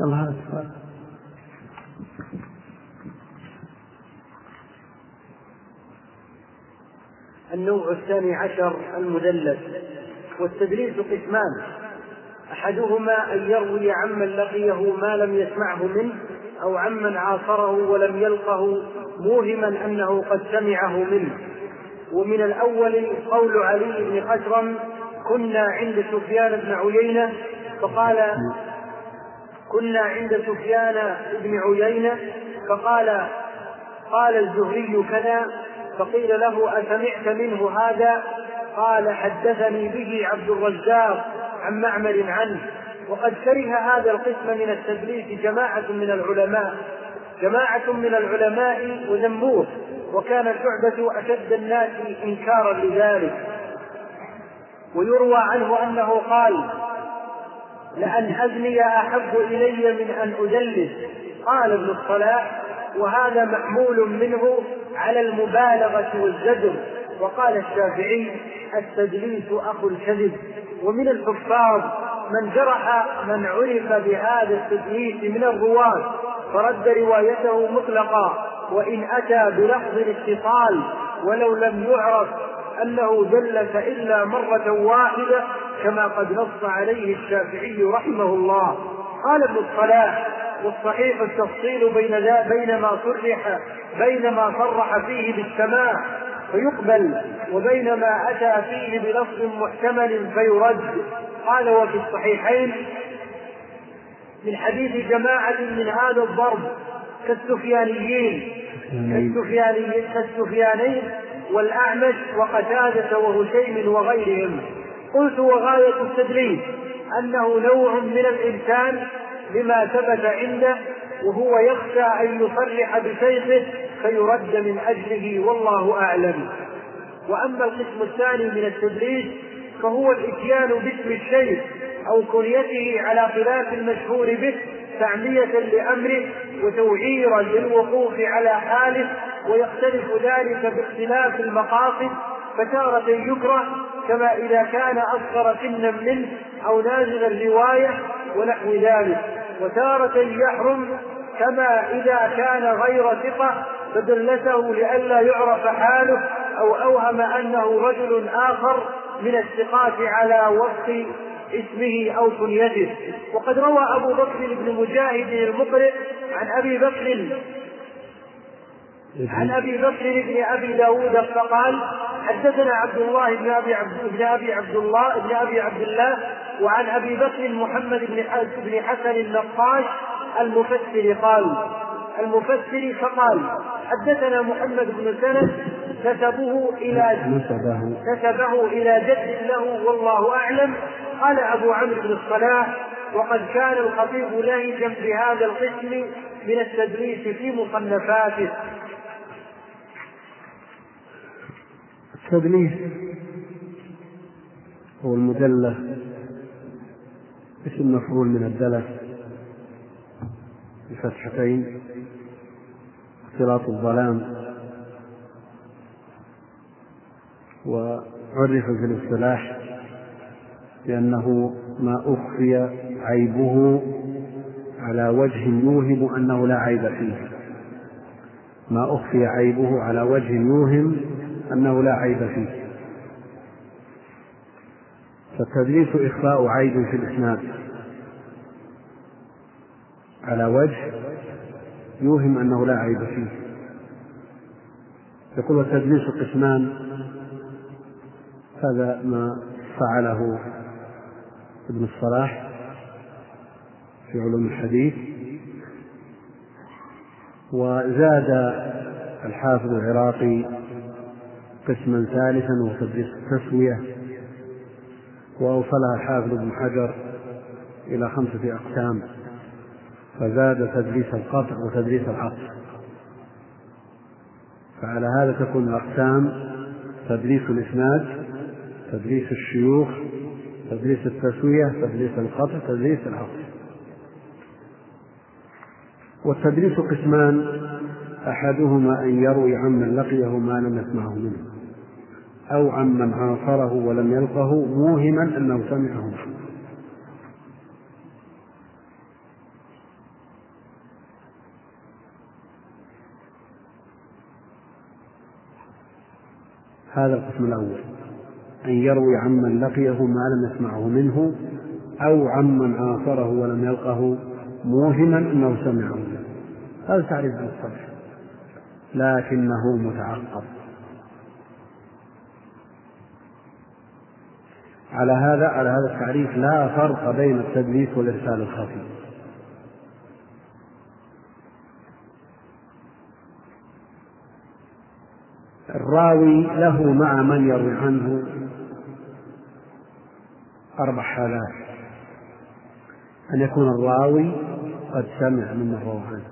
يلا هذا النوع الثاني عشر المدلس والتدليس قسمان. أحدهما أن يروي عمن لقيه ما لم يسمعه منه أو عمن عاصره ولم يلقه موهما أنه قد سمعه منه. ومن الأول قول علي بن خشرم كنا عند سفيان بن عيينة فقال كنا عند سفيان بن عيينة فقال قال الزهري كذا فقيل له أسمعت منه هذا؟ قال حدثني به عبد الرزاق عن معمر عنه وقد كره هذا القسم من التدليس جماعة من العلماء جماعة من العلماء وذموه وكان شعبة أشد الناس إنكارا لذلك. ويروى عنه أنه قال لأن أزني أحب إلي من أن أدلس. قال ابن الصلاح وهذا محمول منه على المبالغة والزجر وقال الشافعي التدليس أخو الكذب. ومن الحفاظ من جرح من عرف بهذا التدليس من الرواة فرد روايته مطلقا وإن أتى بلفظ الاتصال ولو لم يعرف أنه دلس إلا مرة واحدة كما قد نص عليه الشافعي رحمه الله. قال ابن الصلاح والصحيح التفصيل بين ذا بين ما صرح بين ما صرح فيه بالسماع فيقبل وبين ما أتى فيه بلفظ محتمل فيرد. قال وفي الصحيحين من حديث جماعة من هذا الضرب كالسفيانيين كالسفيانيين كالسفيانين والأعمش وقتادة وهشيم وغيرهم. قلت وغاية التدليس أنه نوع من الإنسان لما ثبت عنده وهو يخشى أن يصرح بشيخه فيرد من أجله والله أعلم. وأما القسم الثاني من التدليس فهو الإتيان باسم الشيخ أو كنيته على خلاف المشهور به تعمية لأمره وتوعيرا للوقوف على حاله ويختلف ذلك باختلاف المقاصد فتارة يكره كما إذا كان أصغر سنا منه أو نازل الرواية ونحو ذلك. وتارة يحرم كما إذا كان غير ثقة فدلته لئلا يعرف حاله أو أوهم أنه رجل آخر من الثقات على وصف اسمه أو كنيته وقد روى أبو بكر بن مجاهد المقرئ عن أبي بكر عن أبي بكر بن أبي داود فقال حدثنا عبد الله بن أبي عبد بن أبي عبد الله بن أبي عبد الله وعن أبي بكر محمد بن بن حسن النقاش المفسر قال المفسر فقال حدثنا محمد بن سند نسبه إلى نسبه. إلى جد له والله أعلم. قال أبو عمرو بن الصلاح وقد كان الخطيب لهجا بهذا القسم من التدريس في مصنفاته. التدليس هو المدلس اسم مفعول من الدلس بفتحتين. اختلاط الظلام. وعرف في الاصطلاح بأنه ما أخفي عيبه على وجه يوهم أنه لا عيب فيه. ما أخفي عيبه على وجه يوهم أنه لا عيب فيه. فالتدليس إخفاء عيب في الإسناد على وجه يوهم أنه لا عيب فيه. يقول والتدليس قسمان هذا ما فعله ابن الصلاح في علوم الحديث. وزاد الحافظ العراقي قسما ثالثا وهو تدريس التسوية. وأوصلها الحافظ ابن حجر إلى خمسة أقسام. فزاد تدريس القطع وتدريس العطف فعلى هذا تكون الأقسام تدريس الإسناد تدريس الشيوخ تدريس التسوية تدريس القطع تدريس العطف والتدريس قسمان أحدهما أن يروي عمن لقيه ما لم يسمعه منه أو عمن عاصره ولم يلقه موهما أنه سمعه. هذا القسم الأول أن يروي عمن لقيه ما لم يسمعه منه أو عمن عاصره ولم يلقه موهما أنه سمعه. هذا تعريف الصدق لكنه متعقب. على هذا على هذا التعريف لا فرق بين التدليس والإرسال الخفي. الراوي له مع من يروي عنه. أربع حالات. أن يكون الراوي قد سمع ممن روى عنه.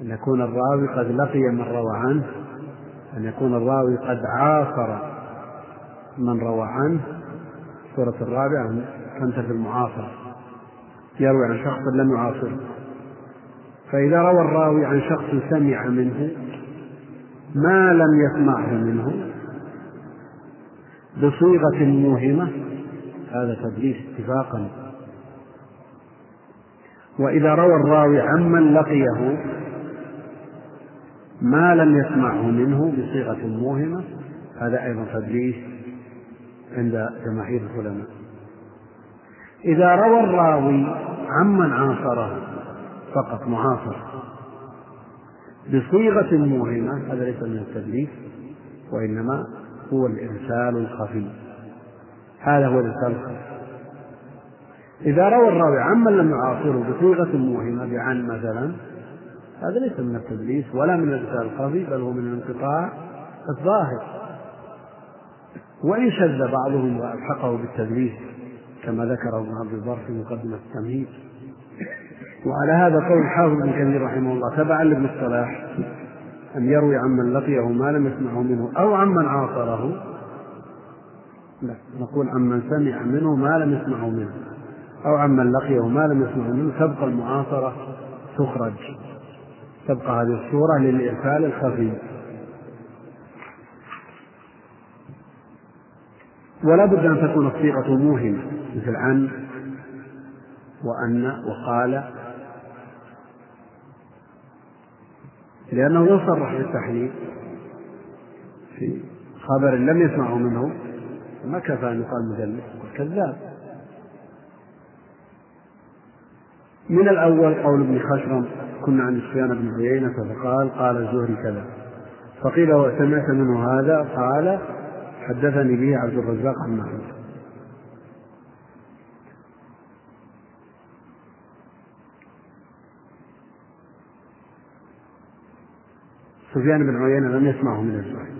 أن يكون الراوي قد لقي من روى عنه. أن يكون الراوي قد عاصر من روى عنه. الصورة الرابعة تنتفي المعاصرة يروي عن شخص لم يعاصره. فإذا روى الراوي عن شخص سمع منه ما لم يسمعه منه بصيغة موهمة. هذا تدليس اتفاقا. وإذا روى الراوي عمن لقيه ما لم يسمعه منه بصيغة موهمة. هذا أيضا تدليس عند جماهير العلماء. إذا روى الراوي عمن عاصره فقط معاصر بصيغة موهمة هذا ليس من التدليس وإنما هو الإرسال الخفي. هذا هو الإرسال الخفي. إذا روى الراوي عمن لم يعاصره بصيغة موهمة بعن مثلا هذا ليس من التدليس ولا من الإرسال الخفي بل هو من الانقطاع الظاهر. وإن شذ بعضهم وألحقه بالتدليس كما ذكره ابن عبد البر في مقدمة التمهيد وعلى هذا قول الحافظ بن كثير رحمه الله تبعا لابن الصلاح أن يروي عمن لقيه ما لم يسمعه منه أو عمن عاصره. لا نقول عمن سمع منه ما لم يسمعه منه أو عمن لقيه ما لم يسمعه منه تبقى المعاصرة تخرج. تبقى هذه الصورة للإرسال الخفي. ولا بد أن تكون الصيغة موهمة مثل عن وأن وقال لأنه لو صرح بالتحليل. في خبر لم يسمعه منه ما كفى أن يقال مدلس كذاب. من الأول قول ابن خشرم كنا عن سفيان بن عيينة فقال قال الزهري كذا. فقيل وسمعت منه هذا؟ قال حدثني به عبد الرزاق عن محمود سفيان بن عيينة لم يسمعه من الزهري.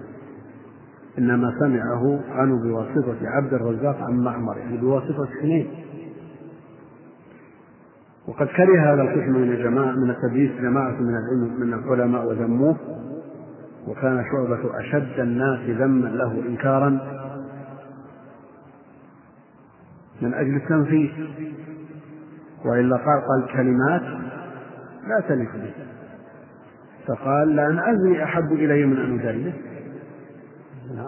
إنما سمعه عنه بواسطة عبد الرزاق عن معمر يعني بواسطة اثنين وقد كره هذا القسم من الجماعة من التدليس جماعة من العلم من العلماء وذموه. وكان شعبة أشد الناس ذما له إنكارا. من أجل التنفيذ. وإلا قال قال كلمات لا تليق به فقال لأن أزني أحب إلي من أن أدلس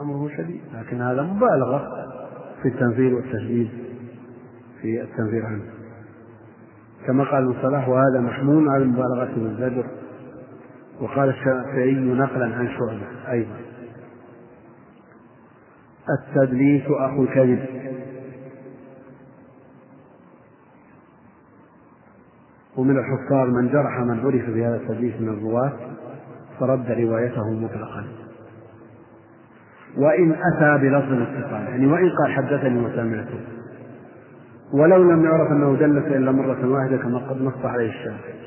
أمره شديد لكن هذا مبالغة في التنفير والتشديد في التنفير عنه. كما قال ابن صلاح وهذا محمول على المبالغة والزجر وقال الشافعي نقلا عن شعبة أيضا. التدليس أخو الكذب. ومن الحفاظ من جرح من عرف بهذا التدليس من الرواة فرد روايته مطلقا. وإن أتى بلفظ الاتصال يعني وإن قال حدثني وسمعته. ولو لم يعرف أنه دلس إلا مرة واحدة كما قد نص عليه الشافعي.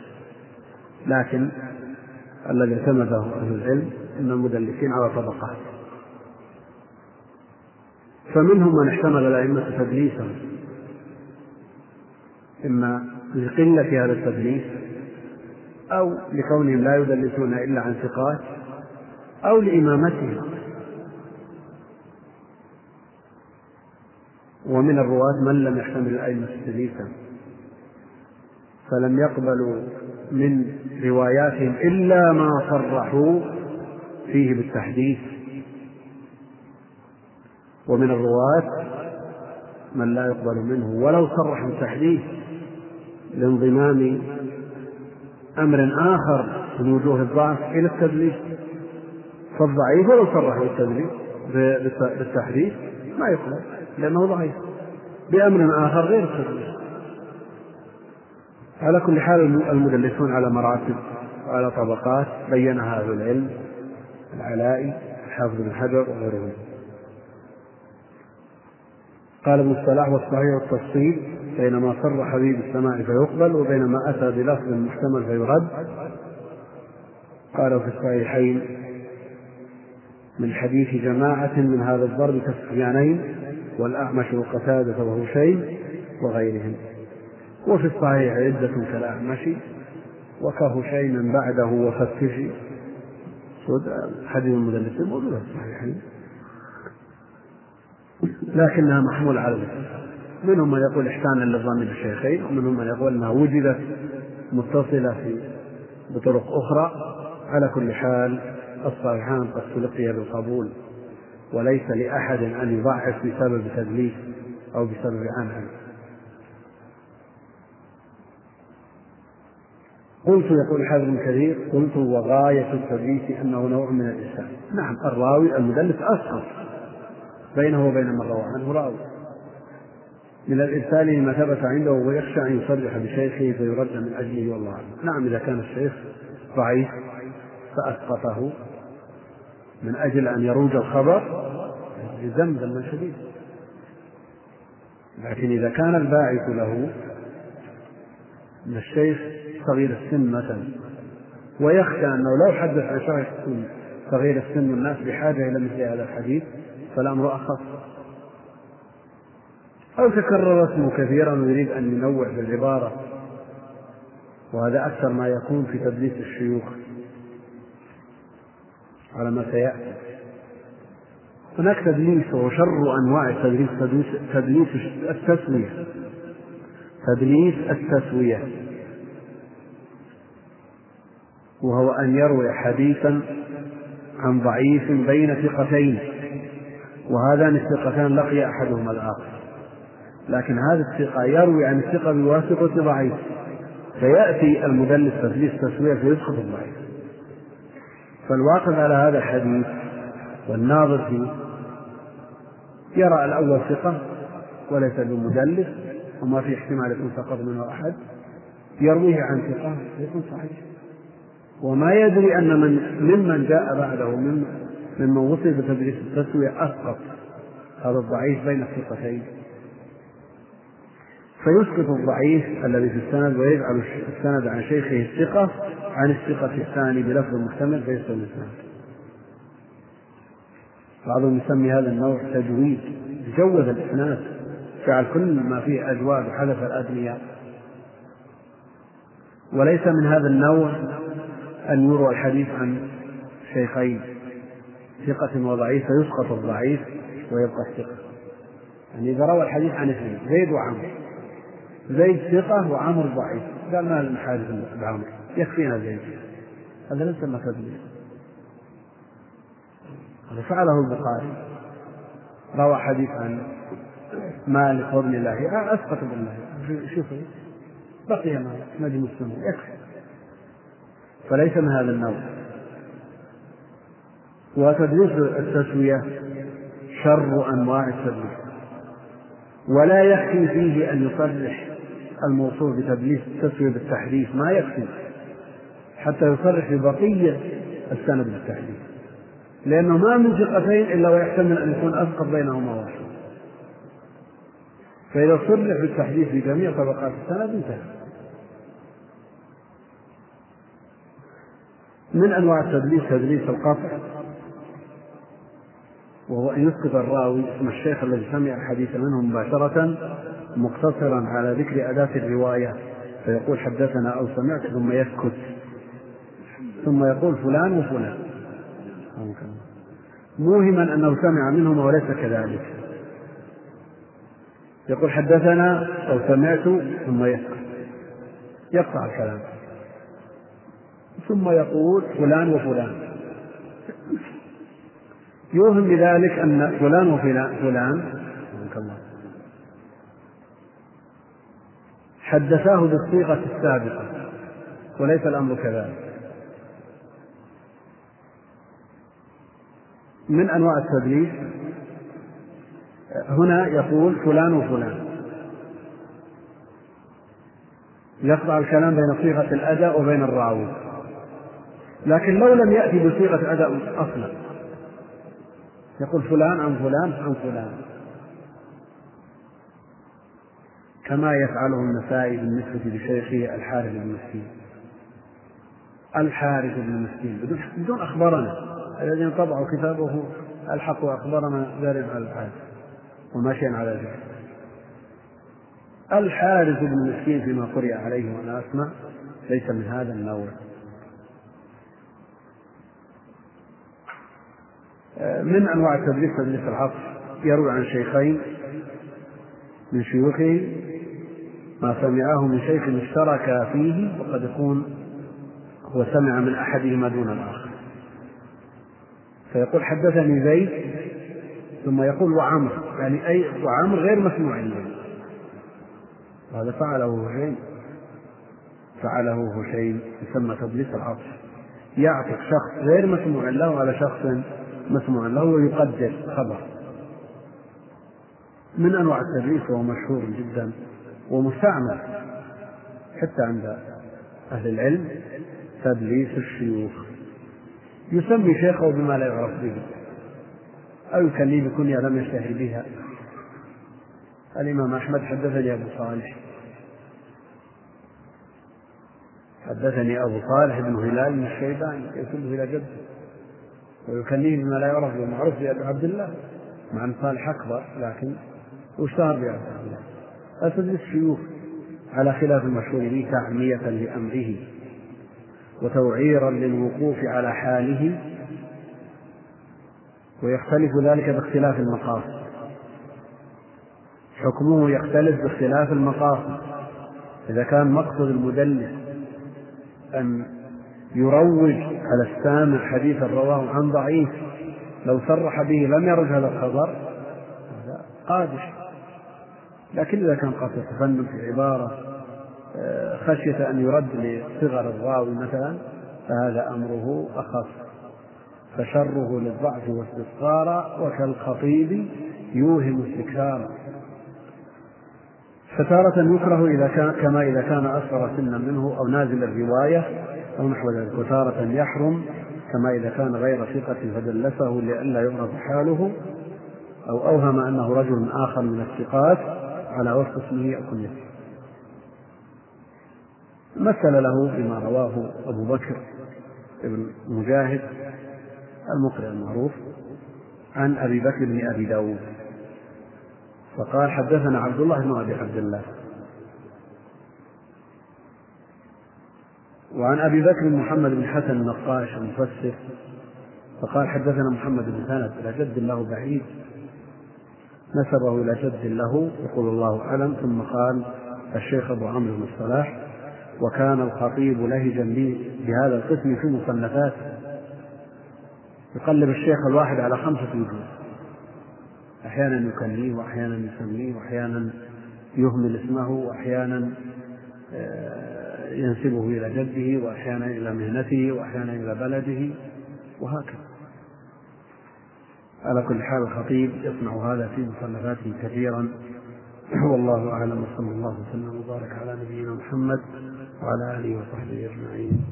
لكن الذي اعتمده أهل العلم أن المدلسين على طبقات. فمنهم من احتمل الأئمة تدليسا. إما لقلة هذا التدليس أو لكونهم لا يدلسون إلا عن ثقات أو لإمامتهم. ومن الرواة من لم يحتمل الأئمة تدليسا فلم يقبلوا من رواياتهم إلا ما صرحوا فيه بالتحديث. ومن الرواة من لا يقبل منه ولو صرح بالتحديث لانضمام أمر آخر من وجوه الضعف إلى التدليس. فالضعيف ولو صرح بالتدليس بالتحديث ما يقبل لأنه ضعيف. بأمر آخر غير التدليس. على كل حال المدلسون على مراتب وعلى طبقات بينها أهل العلم العلائي الحافظ بن حجر وغيرهم. قال ابن الصلاح والصحيح والتفصيل بينما صرح به بالسماع فيقبل وبينما أتى بلفظ محتمل فيرد. قال في الصحيحين من حديث جماعة من هذا الضرب كالسفيانين والأعمش وقتادة وهو شيء وغيرهم. وفي الصحيح عدة كالأعمش وكهشيم بعده وفتش حديث المدلسين موجودة في الصحيحين. لكنها محمولة على الاتصال منهم من يقول إحسانا للظن بالشيخين ومنهم من يقول أنها وجدت متصلة في بطرق أخرى. على كل حال الصحيحان قد تلقي بالقبول وليس لأحد أن يضعف بسبب تدليس أو بسبب عنعن قلت يقول الحافظ ابن كثير قلت وغاية التدليس أنه نوع من الإسلام نعم الراوي المدلس أسقط بينه وبين من روى عنه راوي. من الإرسال لما ثبت عنده ويخشى أن يصرح بشيخه فيرد من أجله والله أعلم. نعم إذا كان الشيخ ضعيف فأسقطه من أجل أن يروج الخبر يلزم ذما شديد. لكن إذا كان الباعث له من الشيخ صغير السن مثلا ويخشى أنه لو حدث عن شيخ صغير السن والناس بحاجة إلى مثل هذا الحديث فالأمر أخف. أو تكرر اسمه كثيرا ويريد أن ينوع بالعبارة. وهذا أكثر ما يكون في تدليس الشيوخ. على ما سيأتي. هناك تدليس وهو شر أنواع التدليس. تدليس, تدليس التسوية. تدليس التسوية. وهو أن يروي حديثا عن ضعيف بين ثقتين. وهذان الثقتان لقي أحدهما الآخر. لكن هذا الثقة يروي عن الثقة بواسطة ضعيف فيأتي المدلس تدليس تسوية فيسقط الضعيف. فالواقف على هذا الحديث والناظر فيه يرى الأول ثقة وليس بمدلس وما في احتمال يكون سقط منه أحد. يرويه عن ثقة يكون صحيح. وما يدري أن من ممن جاء بعده من ممن وصف بتدريس التسوية أسقط هذا الضعيف بين الثقتين. فيسقط الضعيف الذي في السند ويجعل السند عن شيخه الثقة عن الثقة الثاني بلفظ محتمل فيسقط الإسناد بعضهم يسمي هذا النوع تجويد جود الإسناد جعل كل ما فيه أجواد وحذف الأدنياء وليس من هذا النوع أن يروى الحديث عن شيخين ثقة وضعيف فيسقط الضعيف ويبقى الثقة. يعني إذا روى الحديث عن اثنين زيد وعمر. زيد ثقة وعمر ضعيف. قال ما لنا بعمر يكفينا زيد. هذا ليس ما تدليس هذا فعله البخاري. روى حديث عن مالك وابن الله. أسقط ابن الله شوفوا. بقي مالك نجم السنة. يكفي. فليس من هذا النوع. وتدليس التسوية شر أنواع التدليس ولا يكفي فيه أن يصرح. الموصوف بتدليس التسوية بالتحديث ما يكفي حتى يصرح ببقية السند بالتحديث لأنه ما من ثقتين إلا ويحتمل أن يكون أسقط بينهما واحد. فإذا صرح بالتحديث بجميع طبقات السند انتهى. من أنواع التدليس؟ تدليس القطع وهو أن يسقط الراوي اسم الشيخ الذي سمع الحديث منه مباشرة. مقتصرا على ذكر أداة الرواية فيقول حدثنا أو سمعت ثم يسكت. ثم يقول فلان وفلان. موهما أنه سمع منهما وليس كذلك. يقول حدثنا أو سمعت ثم يسكت. يقطع الكلام. ثم يقول فلان وفلان. يوهم بذلك أن فلان وفلان فلان حدثاه بالصيغة السابقة وليس الأمر كذلك. من أنواع التدليس؟ هنا يقول فلان وفلان. يقطع الكلام بين صيغة الأداء وبين الراوي. لكن لو لم يأتي بصيغة أداء أصلا يقول فلان عن فلان عن فلان. كما يفعله النسائي بالنسبة لشيخه الحارث بن مسكين. الحارث بن مسكين. بدون أخبرنا الذين طبعوا كتابه الحق وأخبرنا ذلك على الحارث. وماشيا على ذلك. الحارث بن مسكين فيما قرئ عليه وأنا أسمع ليس من هذا النوع. من أنواع التدريس تدريس العصر يروي عن شيخين من شيوخه ما سمعه من شيخ اشترك فيه وقد يكون هو سمع من أحدهما دون الآخر. فيقول حدثني زيد ثم يقول وعمر يعني أي وعمر غير مسموع له وهذا فعله هشيم فعله هشيم يسمى تدليس العطف يعطف شخص غير مسموع له على شخص مسموع له ويقدر خبر. من أنواع التدليس وهو مشهور جدا. ومستعمل حتى عند أهل العلم تدليس الشيوخ. يسمي شيخه بما لا يعرف به أو يكنيه بكنية لم يشتهر بها. الإمام أحمد حدثني أبو صالح. حدثني أبو صالح بن هلال بن الشيباني يسبه إلى جده ويكنيه بما لا يعرف به معروف بأبي عبد الله مع أن صالح أكبر لكن واشتهر بأبي عبد الله. أسد الشيوخ على خلاف المشهور به تعمية لأمره وتوعيرا للوقوف على حاله ويختلف ذلك باختلاف المقاصد. حكمه يختلف باختلاف المقاصد. إذا كان مقصد المدلس أن يروج على السامع حديثا رواه عن ضعيف لو صرح به لم يرد هذا الخبر هذا قادح. لكن إذا كان قد يتفنن في عبارة آه، خشية أن يرد لصغر الراوي مثلا فهذا أمره أخف. فشره للضعف والاستصغار وكالخطيب يوهم استكثارا فتارة يكره إذا كان كما إذا كان أصغر سنا منه أو نازل الرواية أو نحو ذلك. وتارة يحرم كما إذا كان غير ثقة فدلسه لئلا يعرف حاله أو أوهم أنه رجل آخر من الثقات. على وفق اسمه كنيته مثل له بما رواه أبو بكر بن مجاهد المقرئ المعروف عن أبي بكر بن أبي داود. فقال حدثنا عبد الله بن أبي عبد الله. وعن أبي بكر محمد بن حسن النقاش المفسر. فقال حدثنا محمد بن سند إلى جد له بعيد. نسبه إلى جد له يقول الله أعلم. ثم قال الشيخ أبو عمرو بن الصلاح وكان الخطيب لهجا بهذا القسم في مصنفاته يقلب الشيخ الواحد على خمسة وجوه. أحيانا يكنيه وأحيانا يسميه وأحيانا يهمل اسمه وأحيانا آه، ينسبه إلى جده وأحيانا إلى مهنته وأحيانا إلى بلده وهكذا. على كل حال الخطيب يصنع هذا في مصنفاته كثيرا. والله أعلم وصلى الله وسلم وبارك على نبينا محمد وعلى آله وصحبه أجمعين.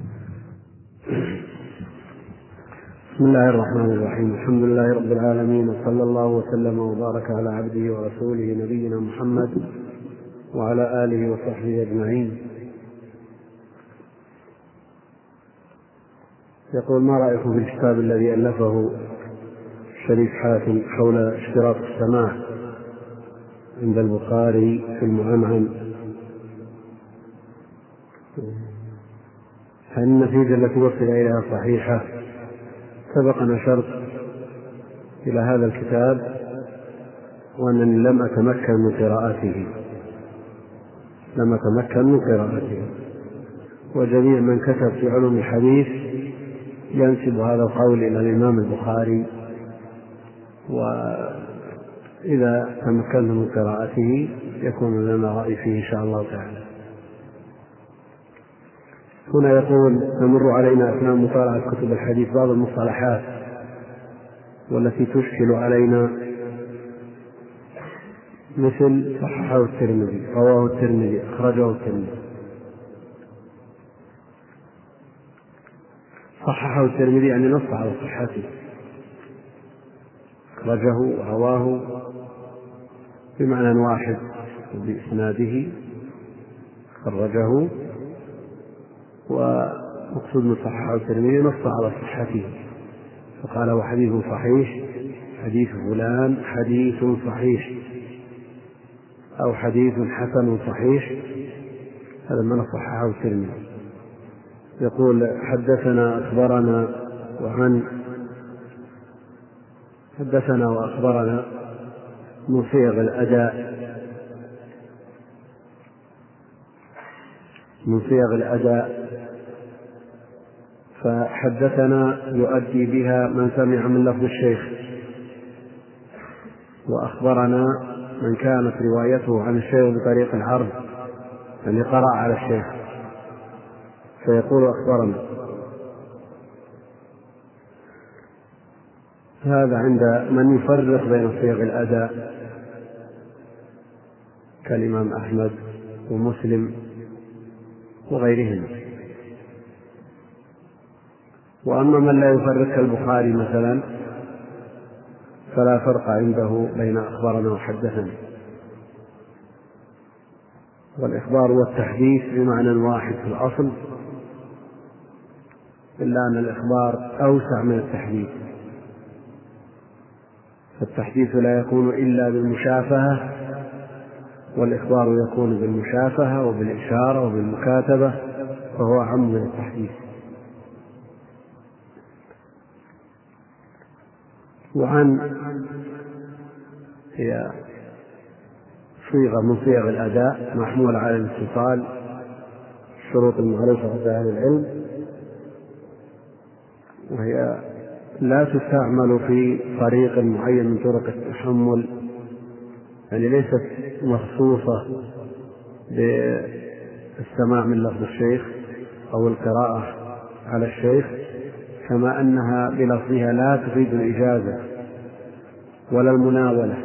بسم الله الرحمن الرحيم. الحمد لله رب العالمين وصلى الله وسلم وبارك على عبده ورسوله نبينا محمد وعلى آله وصحبه أجمعين. يقول ما رأيكم في الكتاب الذي ألفه الشريف حاتم حول اشتراط السماع عند البخاري في المعنعن هل النتيجة التي وصل إليها صحيحة. سبق أن أشرت إلى هذا الكتاب وأنني لم أتمكن من قراءته. لم أتمكن من قراءته. وجميع من كتب في علوم الحديث ينسب هذا القول إلى الإمام البخاري. وإذا تمكنا من قراءته يكون لنا رأي فيه إن شاء الله تعالى. هنا يقول تمر علينا أثناء مطالعة كتب الحديث بعض المصطلحات والتي تشكل علينا مثل صححه الترمذي رواه الترمذي أخرجه الترمذي. صححه الترمذي يعني نص على صحته. أخرجه ورواه بمعنى واحد بإسناده. خرجه ومقصود من صححه الترمذي نص على صحته فقال هو حديث صحيح حديث فلان حديث صحيح أو حديث حسن صحيح. هذا ما صححه الترمذي. يقول حدثنا أخبرنا وعن حدثنا وأخبرنا من صيغ الأداء. من صيغ الأداء. فحدثنا يؤدي بها من سمع من لفظ الشيخ. وأخبرنا من كانت روايته عن الشيخ بطريق العرض يعني قرأ على الشيخ. فيقول أخبرنا. هذا عند من يفرق بين صيغ الأداء كالإمام أحمد ومسلم وغيرهم وأما من لا يفرق كالبخاري مثلا فلا فرق عنده بين أخبرنا وحدثنا. والإخبار والتحديث بمعنى واحد في الأصل إلا أن الإخبار أوسع من التحديث. فالتحديث لا يكون إلا بالمشافهة والإخبار يكون بالمشافهة وبالإشارة وبالمكاتبة فهو أعم من التحديث. وعن هي صيغة من صيغ الأداء محمولة على الاتصال الشروط المعروفة عند أهل العلم وهي لا تستعمل في طريق معين من طرق التحمل يعني ليست مخصوصة بالسماع من لفظ الشيخ أو القراءة على الشيخ كما أنها بلفظها لا تفيد الإجازة ولا المناولة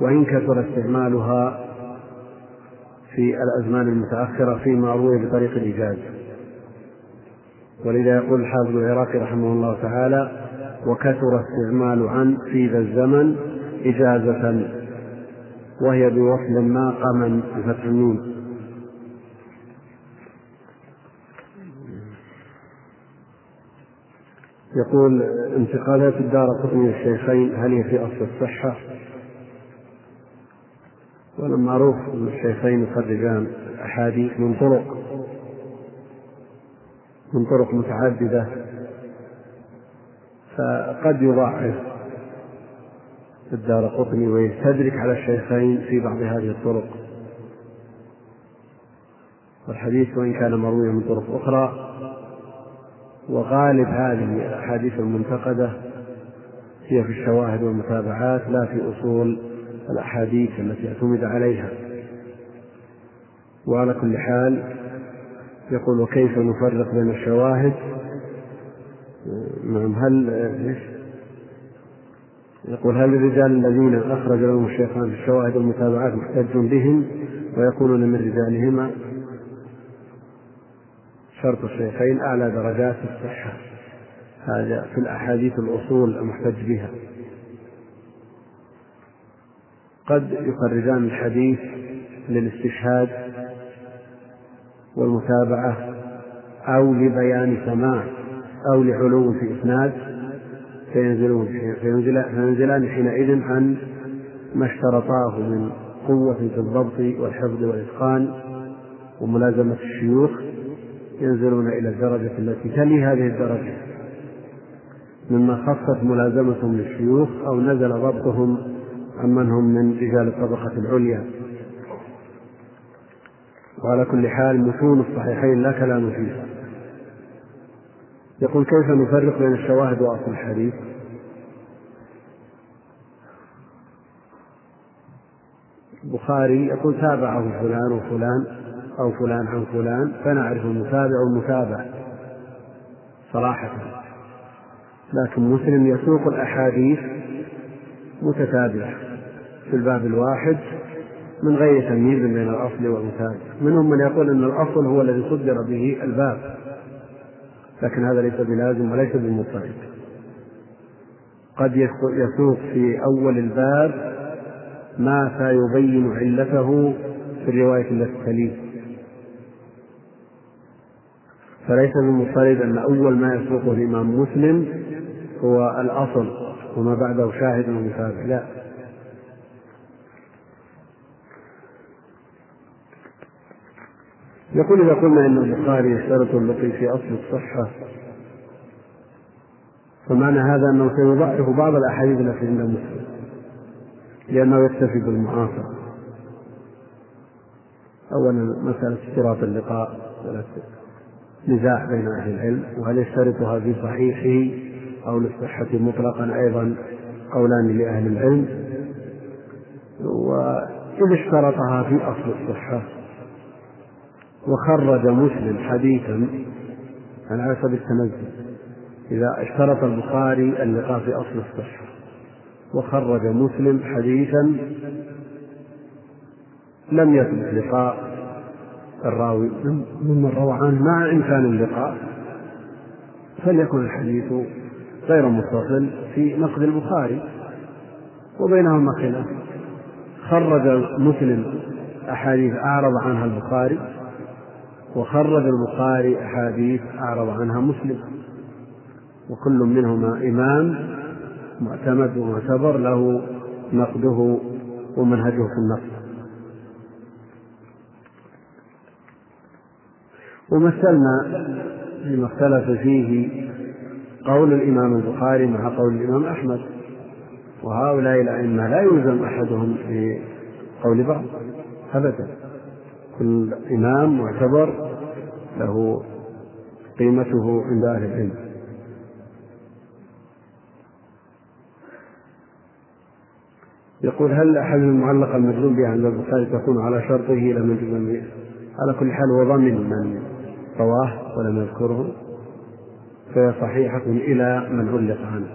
وإن كثر استعمالها في الأزمان المتأخرة فيما روي بطريق الإجازة. ولذا يقول الحافظ العراقي رحمه الله تعالى وكثر استعمال عن في ذا الزمن إجازة وهي بوصل ما قمن بفتح النون يقول انتقالات الدار قطني الشيخين هل هي في أصل الصحة؟ ولما أن الشيخين يخرجان الأحاديث من طرق من طرق متعددة فقد يضعف الدار قطني ويستدرك على الشيخين في بعض هذه الطرق. والحديث وإن كان مرويا من طرق أخرى وغالب هذه الأحاديث المنتقدة هي في الشواهد والمتابعات لا في أصول الأحاديث التي اعتمد عليها. وعلى كل حال يقول وكيف نفرق بين الشواهد؟ نعم هل؟ يقول هل الرجال الذين أخرج لهم الشيخان في الشواهد والمتابعات محتج بهم ويكونون من رجالهما؟ شرط الشيخين أعلى درجات الصحة. هذا في الأحاديث الأصول المحتج بها. قد يخرجان الحديث للاستشهاد والمتابعة أو لبيان سماع أو لعلو في إسناد فينزلون فينزلان حينئذ عن ما اشترطاه من قوة في الضبط والحفظ والإتقان وملازمة الشيوخ ينزلون إلى الدرجة التي تلي هذه الدرجة. مما خصت ملازمتهم للشيوخ أو نزل ضبطهم عمن هم من رجال الطبقة العليا. وعلى كل حال متون الصحيحين لا كلام فيها يقول كيف نفرق بين الشواهد وأصل الحديث؟ البخاري يقول تابعه فلان وفلان أو فلان عن فلان فنعرف المتابع والمتابع صراحة. لكن مسلم يسوق الأحاديث متتابعة في الباب الواحد من غير تمييز بين الأصل والمتابع منهم من يقول أن الأصل هو الذي صدر به الباب. لكن هذا ليس بلازم وليس بمضطرد قد يسوق في أول الباب ما سيبين علته في الرواية التي تليه. فليس بمضطرد أن أول ما يسوقه الإمام مسلم هو الأصل وما بعده شاهد ومتابع لا. يقول إذا قلنا إن البخاري يشترط اللقي في أصل الصحة فمعنى هذا أنه سيضعف بعض الأحاديث التي عند مسلم لأنه يكتفي بالمعاصرة أولا مسألة اشتراط اللقاء نزاع بين أهل العلم وهل يشترطها في صحيحه أو للصحة مطلقا أيضا قولان لأهل العلم؟ وإذا اشترطها في أصل الصحة وخرج مسلم حديثا على حسب التنزل إذا اشترط البخاري اللقاء في أصل الصحة وخرج مسلم حديثا لم يثبت لقاء. الراوي ممن روى عنه مع إمكان اللقاء. فليكن الحديث غير متصل في نقد البخاري. وبينهما خلاف. خرج مسلم أحاديث أعرض عنها البخاري. وخرج البخاري أحاديث أعرض عنها مسلم. وكل منهما إمام معتمد ومعتبر له نقده ومنهجه في النقد. ومثلنا فيما اختلف فيه قول الإمام البخاري مع قول الإمام أحمد. وهؤلاء الأئمة لا يلزم أحدهم بقول بعض أبدا. كل إمام معتبر له قيمته عند أهل العلم. يقول هل الأحاديث المعلقة المجزوم بها عند البخاري تكون على شرطه؟ لم يجزم على كل حال هو ضمن من رواه ولم يذكره. فهي صحيحة إلى من علق عنه.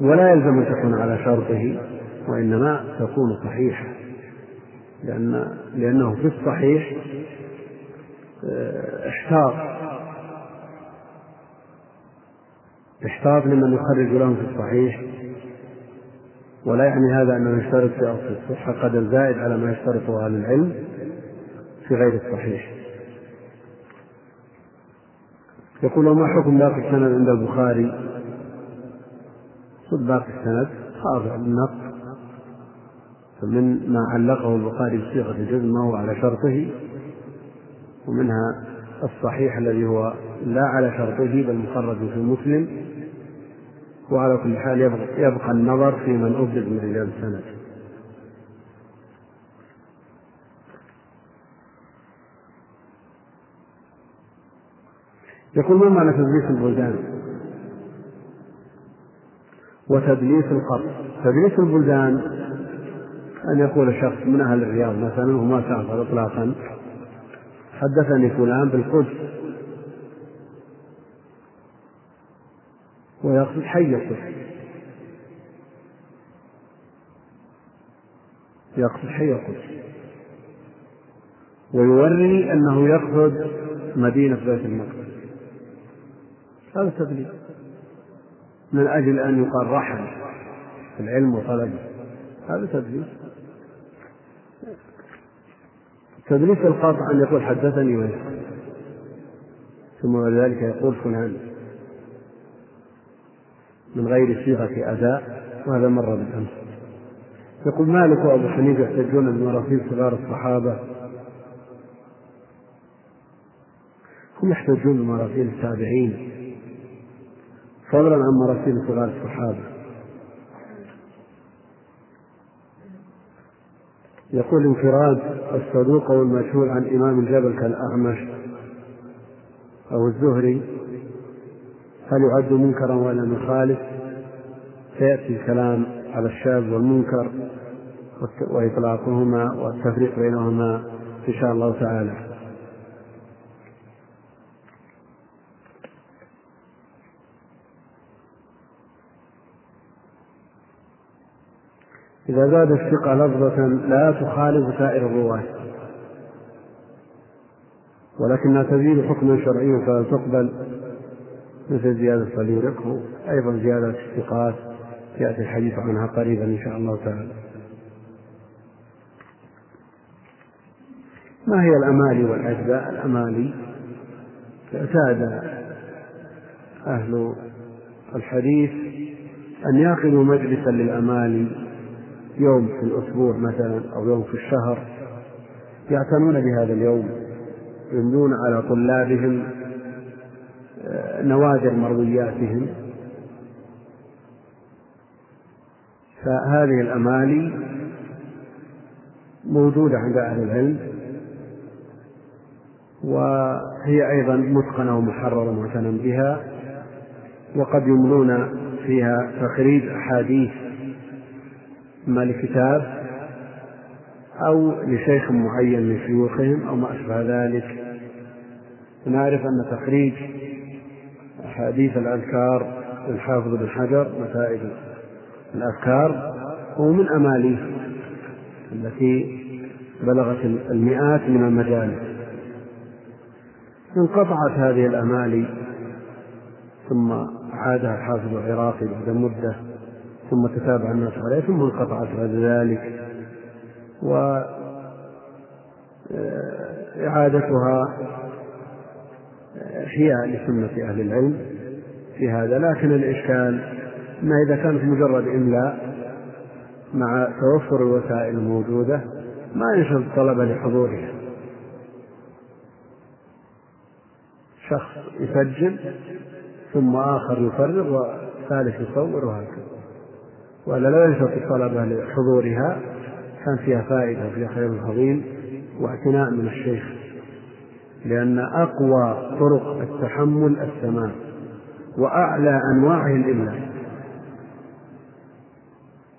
ولا يلزم أن تكون على شرطه وإنما تكون صحيحة. لأن لأنه في الصحيح آه، احتاط احتاط لمن يخرج لهم في الصحيح. ولا يعني هذا أنه يشترط في أصل الصحة قدر زائد على ما يشترطه أهل العلم في غير الصحيح. يقول وما حكم باقي السند عند البخاري؟ خذ باقي السند خاضع للنقد فمن ما علقه البخاري بصيغة الجزم ما هو على شرطه ومنها الصحيح الذي هو لا على شرطه بل مخرج في مسلم وعلى كل حال يبقى, النظر في من أبرز من رجال السند. يقول ما معنى تدليس البلدان؟ وتدليس القرض. تدليس البلدان أن يقول شخص من أهل الرياض مثلا وما سافر إطلاقا حدثني فلان بالقدس. ويقصد حي القدس. يقصد حي القدس. ويوري أنه يقصد مدينة بيت المقدس. هذا تدليس من أجل أن يقال في العلم وطلبه. هذا تدليس تدليس القاطع أن يقول حدثني ويسكت ثم بعد ذلك يقول فلان. من غير صيغة أداء وهذا مر بالأمس. يقول مالك وأبو حنيفة يحتجون بمراسيل صغار الصحابة. هم يحتجون بمراسيل التابعين. فضلا عن مراسيل صغار الصحابة. يقول انفراد الصدوق أو المشهور عن إمام الجبل كالأعمش أو الزهري هل يعد منكرا ولا يخالف سيأتي الكلام على الشاذ والمنكر وإطلاقهما والتفريق بينهما إن شاء الله تعالى. إذا زاد الثقة لفظة لا تخالف سائر الرواة. ولكنها تزيد حكما شرعيا فلا تقبل مثل زيادة صليرك أيضا زيادة الثقات. يأتي الحديث عنها قريبا إن شاء الله تعالى. ما هي الأمالي والأجزاء؟ الأمالي اعتاد أهل الحديث أن يعقدوا مجلسا للأمالي يوم في الأسبوع مثلا أو يوم في الشهر يعتنون بهذا اليوم يملون على طلابهم آه، نوادر مروياتهم. فهذه الأمالي موجودة عند أهل العلم وهي أيضا متقنة ومحررة معتنى بها وقد يملون فيها تخريج أحاديث إما لكتاب أو لشيخ معين من شيوخهم أو ما أشبه ذلك. نعرف أن تخريج أحاديث الأذكار للحافظ بن حجر نتائج الأذكار هو من أماليه التي بلغت المئات من المجالس انقطعت هذه الأمالي ثم عادها الحافظ العراقي بعد مدة ثم تتابع الناس عليه ثم انقطعت بعد ذلك. وإعادتها هي لسنة أهل العلم في هذا. لكن الإشكال ما إذا كانت مجرد إملاء مع توفر الوسائل الموجودة ما ينشد الطلبة لحضورها. شخص يسجل ثم آخر يفرغ وثالث يصور وهكذا. ولا لا ينشط الطلبة لحضورها كان فيها فائدة وفيها خير عظيم واعتناء من الشيخ لأن أقوى طرق التحمل السماع وأعلى أنواعه الإملاء.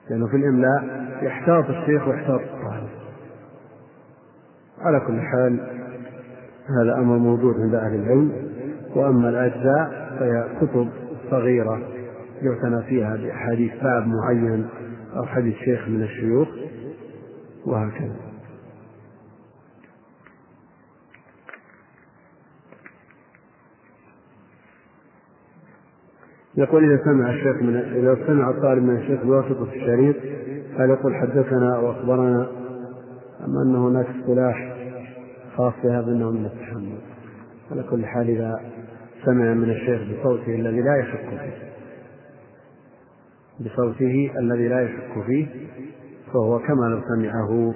لأنه في الإملاء يحتاط الشيخ ويحتاط الطالب. على كل حال هذا أمر موجود عند أهل العلم وأما الأجزاء فهي كتب صغيرة. يعتنى فيها بأحاديث باب معين أو حديث شيخ من الشيوخ وهكذا. يقول إذا سمع الشيخ من إذا سمع الطالب من الشيخ بواسطة الشريط هل يقول حدثنا أو أخبرنا أم أن هناك اصطلاح خاص بهذا النوع من التحمل. على كل حال إذا سمع من الشيخ بصوته الذي لا يشك فيه. بصوته الذي لا يشك فيه فهو كما لو سمعه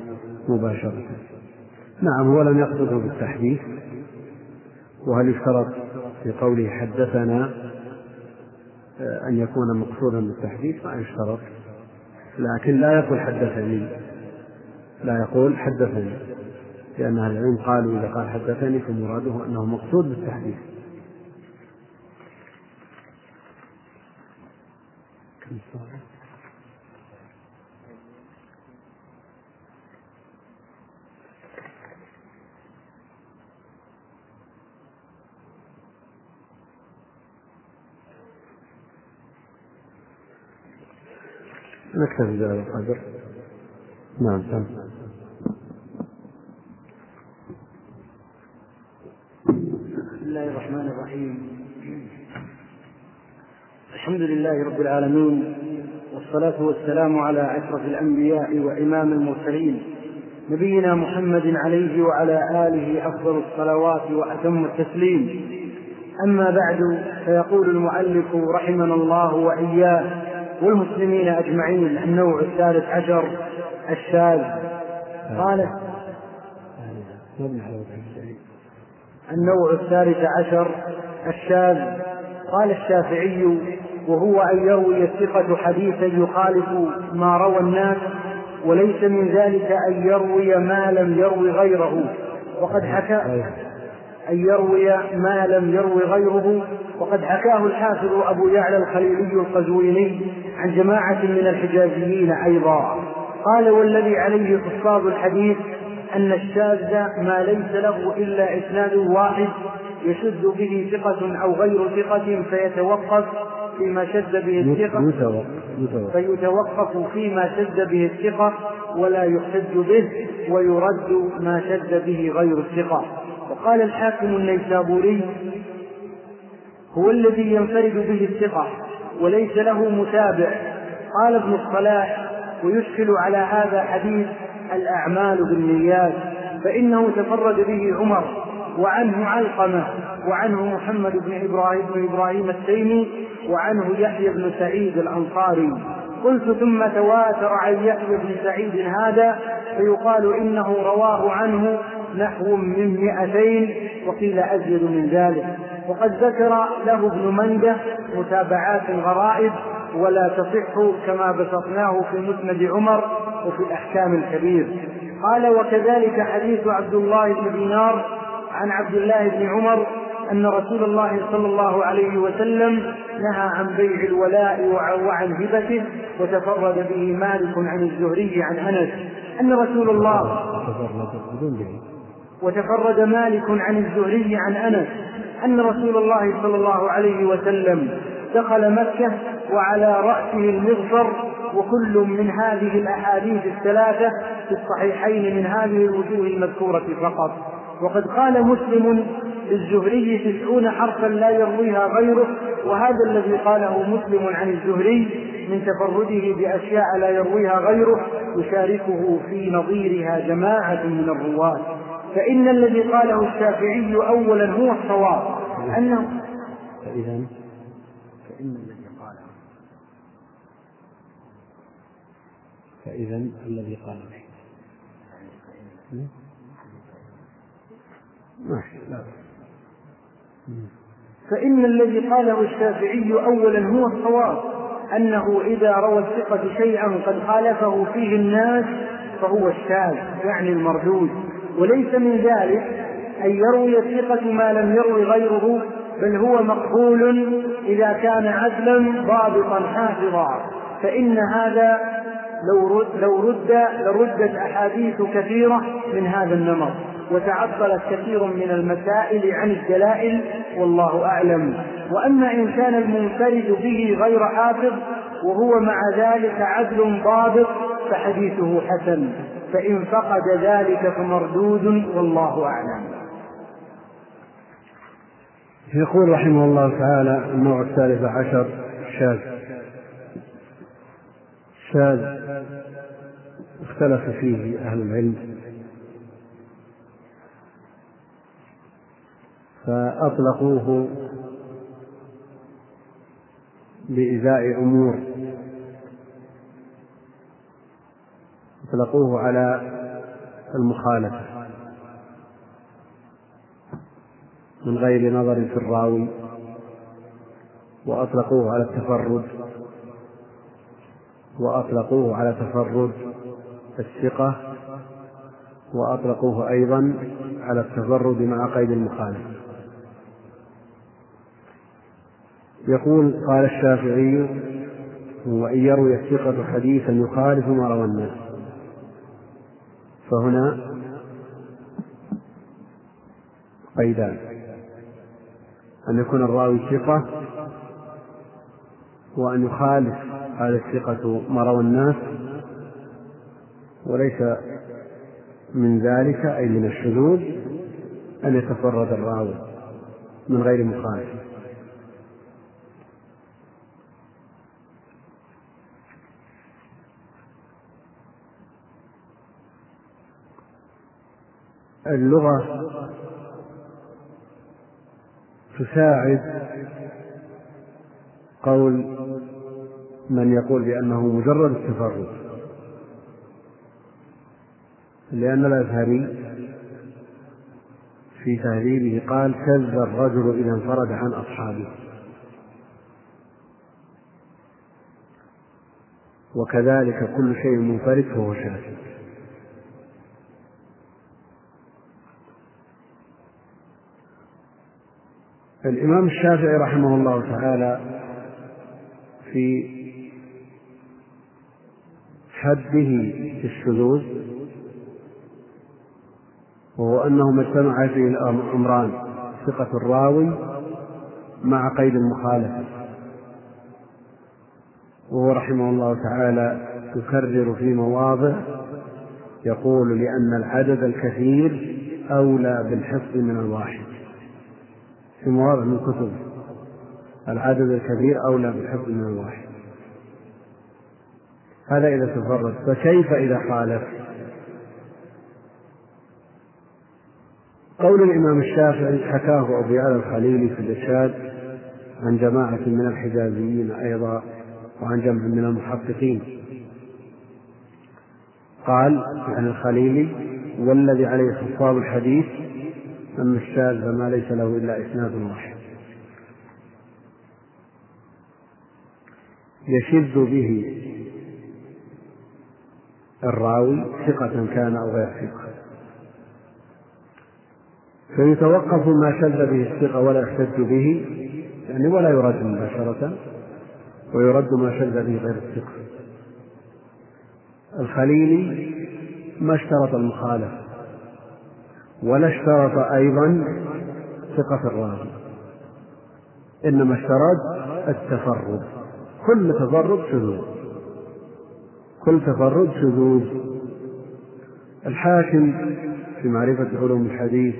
مباشرة. نعم هو لم يقصده بالتحديث. وهل يشترط في قوله حدثنا آه، أن يكون مقصودا بالتحديث؟ ما يشترط. لكن لا يقول حدثني. لا يقول حدثني. لأن أهل العلم قالوا إذا قال حدثني فمراده أنه مقصود بالتحديث. نكتفي بهذا القدر نعم سم. بسم الله الرحمن الرحيم الحمد لله رب العالمين والصلاة والسلام على أشرف الأنبياء وإمام المرسلين نبينا محمد عليه وعلى آله أفضل الصلوات وأتم التسليم. أما بعد فيقول المؤلف رحمنا الله وإياه والمسلمين أجمعين النوع الثالث عشر الشاذ. قال النوع الثالث عشر الشاذ. قال الشافعي وهو أن يروي الثقة حديثا يخالف ما روى الناس وليس من ذلك أن يروي ما لم يروي غيره. وقد حكى أن يروي ما لم يروي غيره. وقد حكاه الحافظ أبو يعلى الخليلي القزويني عن جماعة من الحجازيين أيضا. قال والذي عليه حفاظ الحديث أن الشاذ ما ليس له إلا إسناد واحد يشد به ثقة أو غير ثقة فيتوقف فيما شد به الثقة. فيتوقف فيما شد به الثقة ولا يحتج به ويرد ما شد به غير الثقة. وقال الحاكم النيسابوري هو الذي ينفرد به الثقة وليس له متابع. قال ابن الصلاح ويشكل على هذا حديث الأعمال بالنيات فإنه تفرد به عمر. وعنه علقمة وعنه محمد بن إبراهيم بن إبراهيم التيمي وعنه يحيى بن سعيد الأنصاري. قلت ثم تواتر عن يحيى بن سعيد هذا فيقال إنه رواه عنه نحو من مئتين وقيل أزيد من ذلك. وقد ذكر له ابن مندة متابعات غرائب ولا تصح كما بسطناه في مسند عمر وفي الأحكام الكبير. قال وكذلك حديث عبد الله بن دينار عن عبد الله بن عمر أن رسول الله صلى الله عليه وسلم نهى عن بيع الولاء وعن هبته وتفرد به مالك عن الزهري عن أنس. أن رسول الله وتفرد مالك عن الزهري عن أنس. أن رسول الله صلى الله عليه وسلم دخل مكة وعلى رأسه المغفر وكل من هذه الأحاديث الثلاثة في الصحيحين من هذه الوجوه المذكورة فقط. وقد قال مسلم للزهري تسعون حرفا لا يرويها غيره وهذا الذي قاله مسلم عن الزهري من تفرده بأشياء لا يرويها غيره يشاركه في نظيرها جماعة من الرواة. فإن الذي قاله الشافعي أولا هو الصواب أنه فإذا فإن الذي قاله. فإذا الذي قاله. فإن الذي قاله الشافعي أولا هو الصواب أنه إذا روى الثقة شيئا قد خالفه فيه الناس فهو الشاذ يعني المردود. وليس من ذلك أن يروي الثقة ما لم يروي غيره بل هو مقبول إذا كان عدلا ضابطا حافظا. فإن هذا لو رد, لو رد لردت أحاديث كثيرة من هذا النمط. وتعطلت كثير من المسائل عن الدلائل والله أعلم. وأما إن كان المنفرد به غير حافظ وهو مع ذلك عدل ضابط فحديثه حسن. فإن فقد ذلك فمردود والله أعلم. يقول رحمه الله تعالى النوع الثالث عشر شاذ. شاذ. اختلف فيه أهل العلم. فأطلقوه بإزاء أمور. أطلقوه على المخالفة. من غير نظر في الراوي. وأطلقوه على التفرد. وأطلقوه على تفرد الثقة. وأطلقوه أيضا على التفرد مع قيد المخالفة. يقول قال الشافعي وإن يروي الثقة حديثا يخالف ما روى الناس. فهنا قيدان. أن يكون الراوي ثقة وأن يخالف هذا الثقة ما روى الناس وليس من ذلك أي من الشذوذ أن يتفرد الراوي من غير مخالف اللغة تساعد قول من يقول بأنه مجرد التفرد لأن الأزهري في تهذيبه قال كذب الرجل إذا انفرد عن أصحابه وكذلك كل شيء منفرد فهو شاذ. الإمام الشافعي رحمه الله تعالى في حده في الشذوذ وهو أنه ما اجتمع فيه الأمران ثقة الراوي مع قيد المخالفة. وهو رحمه الله تعالى يكرر في مواضع يقول لأن العدد الكثير أولى بالحفظ من الواحد. في مواضع من كتب العدد الكبير أولى بالحفظ من الواحد هذا إذا تفرد. فكيف إذا خالف قول الإمام الشافعي حكاه أبو يعلى الخليلي في الإرشاد عن جماعة من الحجازيين أيضا وعن جمع من المحققين. قال عن الخليلي والذي عليه خصاب الحديث أما الشاذ فما ليس له إلا إسناد واحد. يشذ به الراوي ثقة كان أو غير ثقة. فيتوقف ما شذ به الثقة ولا يحتج به يعني ولا يرد مباشرة ويرد ما شذ به غير الثقة. الخليلي ما اشترط المخالفة. ولا اشترط أيضا ثقة الراوي إنما اشترط التفرد. كل تفرد شذوذ. كل تفرد شذوذ. الحاكم في معرفة علوم الحديث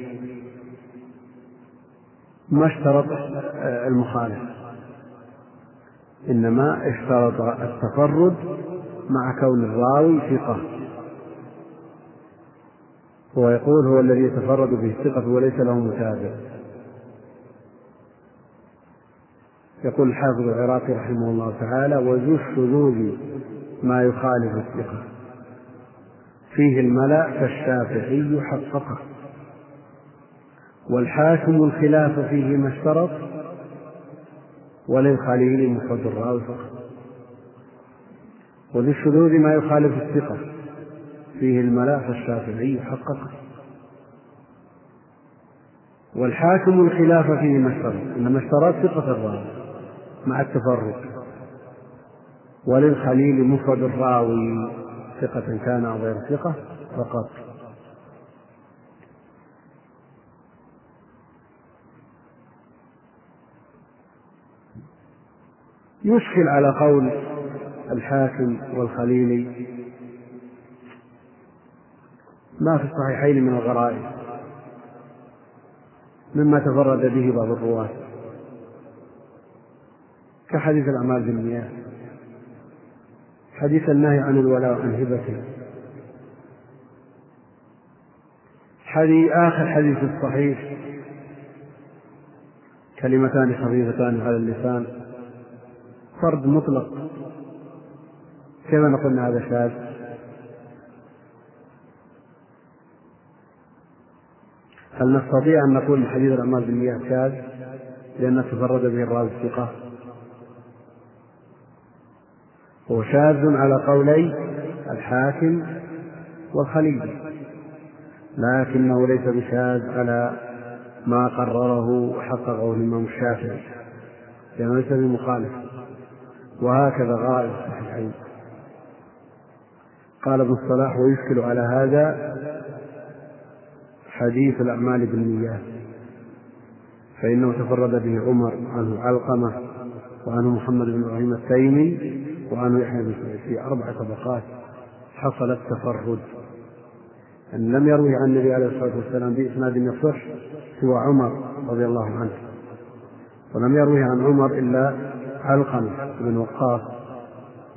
ما اشترط المخالفة إنما اشترط التفرد مع كون الراوي ثقة. هو يقول هو الذي يتفرد به الثقة وليس له متابع. يقول الحافظ العراقي رحمه الله تعالى وذو الشذوذ ما يخالف الثقة. فيه الملأ فالشافعي حققه. والحاكم الخلاف فيه ما اشترط. وللخليل مفرد الراوي فقط وللشذوذ ما يخالف الثقة. فيه الملاء فالشافعي حققه والحاكم الخلاف فيه ما اشترط انما اشترط ثقة الراوي مع التفرد وللخليل مفرد الراوي ثقة كان أو غير ثقة فقط. يشكل على قول الحاكم والخليلي ما في الصحيحين من الغرائب مما تفرد به بعض الرواة كحديث الأعمال بالنيات حديث النهي عن الولاء عن هبته حديث آخر حديث الصحيح كلمتان خفيفتان على اللسان فرد مطلق نقول ان هذا شاذ؟ هل نستطيع أن نقول إن حديث الاعمال بالنيات شاذ لأن تفرد به الراوي الثقة؟ هو شاذ على قولي الحاكم والخليل لكنه ليس بشاذ على ما قرره وحققه الإمام الشافعي لأنه ليس بمخالف وهكذا غائب الصحيحين قال ابن الصلاح ويشكل على هذا حديث الأعمال بالنيات فإنه تفرد به عمر عنه علقمة وعنه محمد بن إبراهيم التيمي وعنه يحيى بن سعيد في أربع طبقات حصل التفرد. أن لم يروي عن النبي عليه الصلاة والسلام بإسناد يصح سوى عمر رضي الله عنه. ولم يروي عن عمر إلا علقمة بن وقاص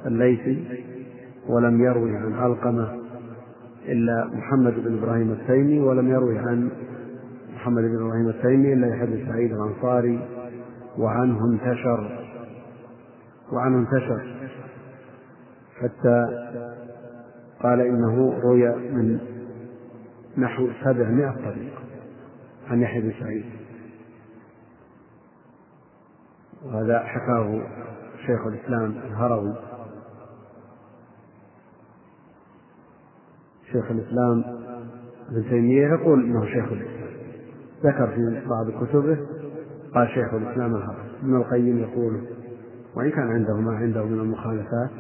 الليثي ولم يروي عن علقمة إلا محمد بن إبراهيم التيمي ولم يروي عن محمد بن إبراهيم التيمي إلا يحيى بن سعيد الأنصاري وعنه انتشر وعنه انتشر. حتى قال إنه روي من نحو سبعمائة طريق عن يحيى بن سعيد. وهذا حكاه شيخ الإسلام الهروي. شيخ الإسلام ابن تيمية يقول إنه شيخ الإسلام. ذكر في بعض كتبه قال شيخ الإسلام ابن القيم يقول وإن كان عنده ما عنده من المخالفات.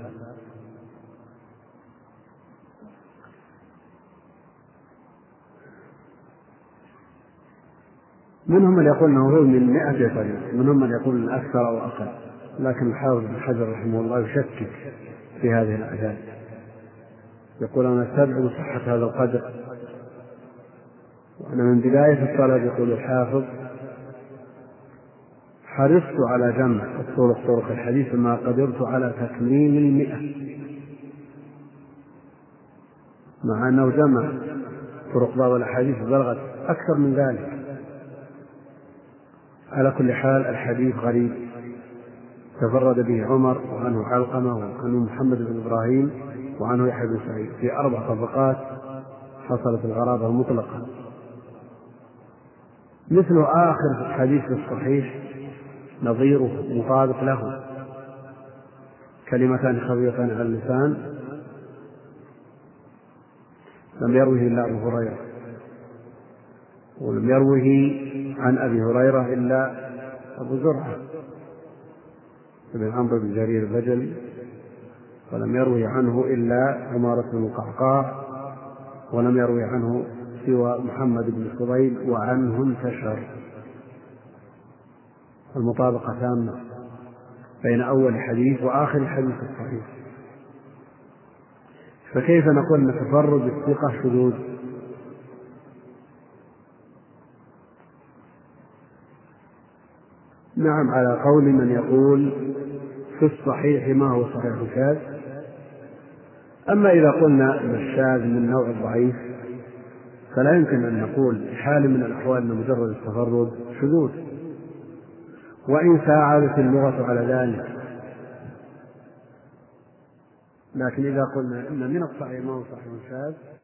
منهم من يقول إنه هو من مئة طريق منهم من يقول أكثر أو أقل لكن الحافظ بن حجر رحمه الله يشكك في هذه الاعداد يقول أنا استبعد صحة هذا القدر. وأنا من بداية الطلب يقول الحافظ حرصت على جمع الطرق طرق الحديث ما قدرت على تكميل المئة. مع أنه جمع طرق بعض الأحاديث بلغت أكثر من ذلك. على كل حال الحديث غريب. تفرد به عمر وعنه علقمة وعنه محمد بن إبراهيم. وعنه يحيى بن سعيد في أربع طبقات حصلت الغرابة المطلقة. مثل آخر حديث الصحيح نظيره مطابق له. كلمتان خفيفتان على اللسان. لم يروه إلا أبو هريرة. ولم يروه عن أبي هريرة إلا أبو زرعة. بن عمرو بن جرير البجلي. ولم يروي عنه إلا عمارة بن القعقاع ولم يروي عنه سوى محمد بن فضيل وعنه انتشر. المطابقة تامة بين أول حديث وآخر حديث الصحيح. فكيف نقول أن تفرد الثقة شذوذ؟ نعم على قول من يقول في الصحيح ما هو صحيح شاذ أما إذا قلنا أن الشاذ من نوع الضعيف فلا يمكن أن نقول حال من الأحوال أن مجرد التفرد شذوذ. وإن ساعدت اللغة على ذلك. لكن إذا قلنا إن من الصحيح ما هو صحيح شاذ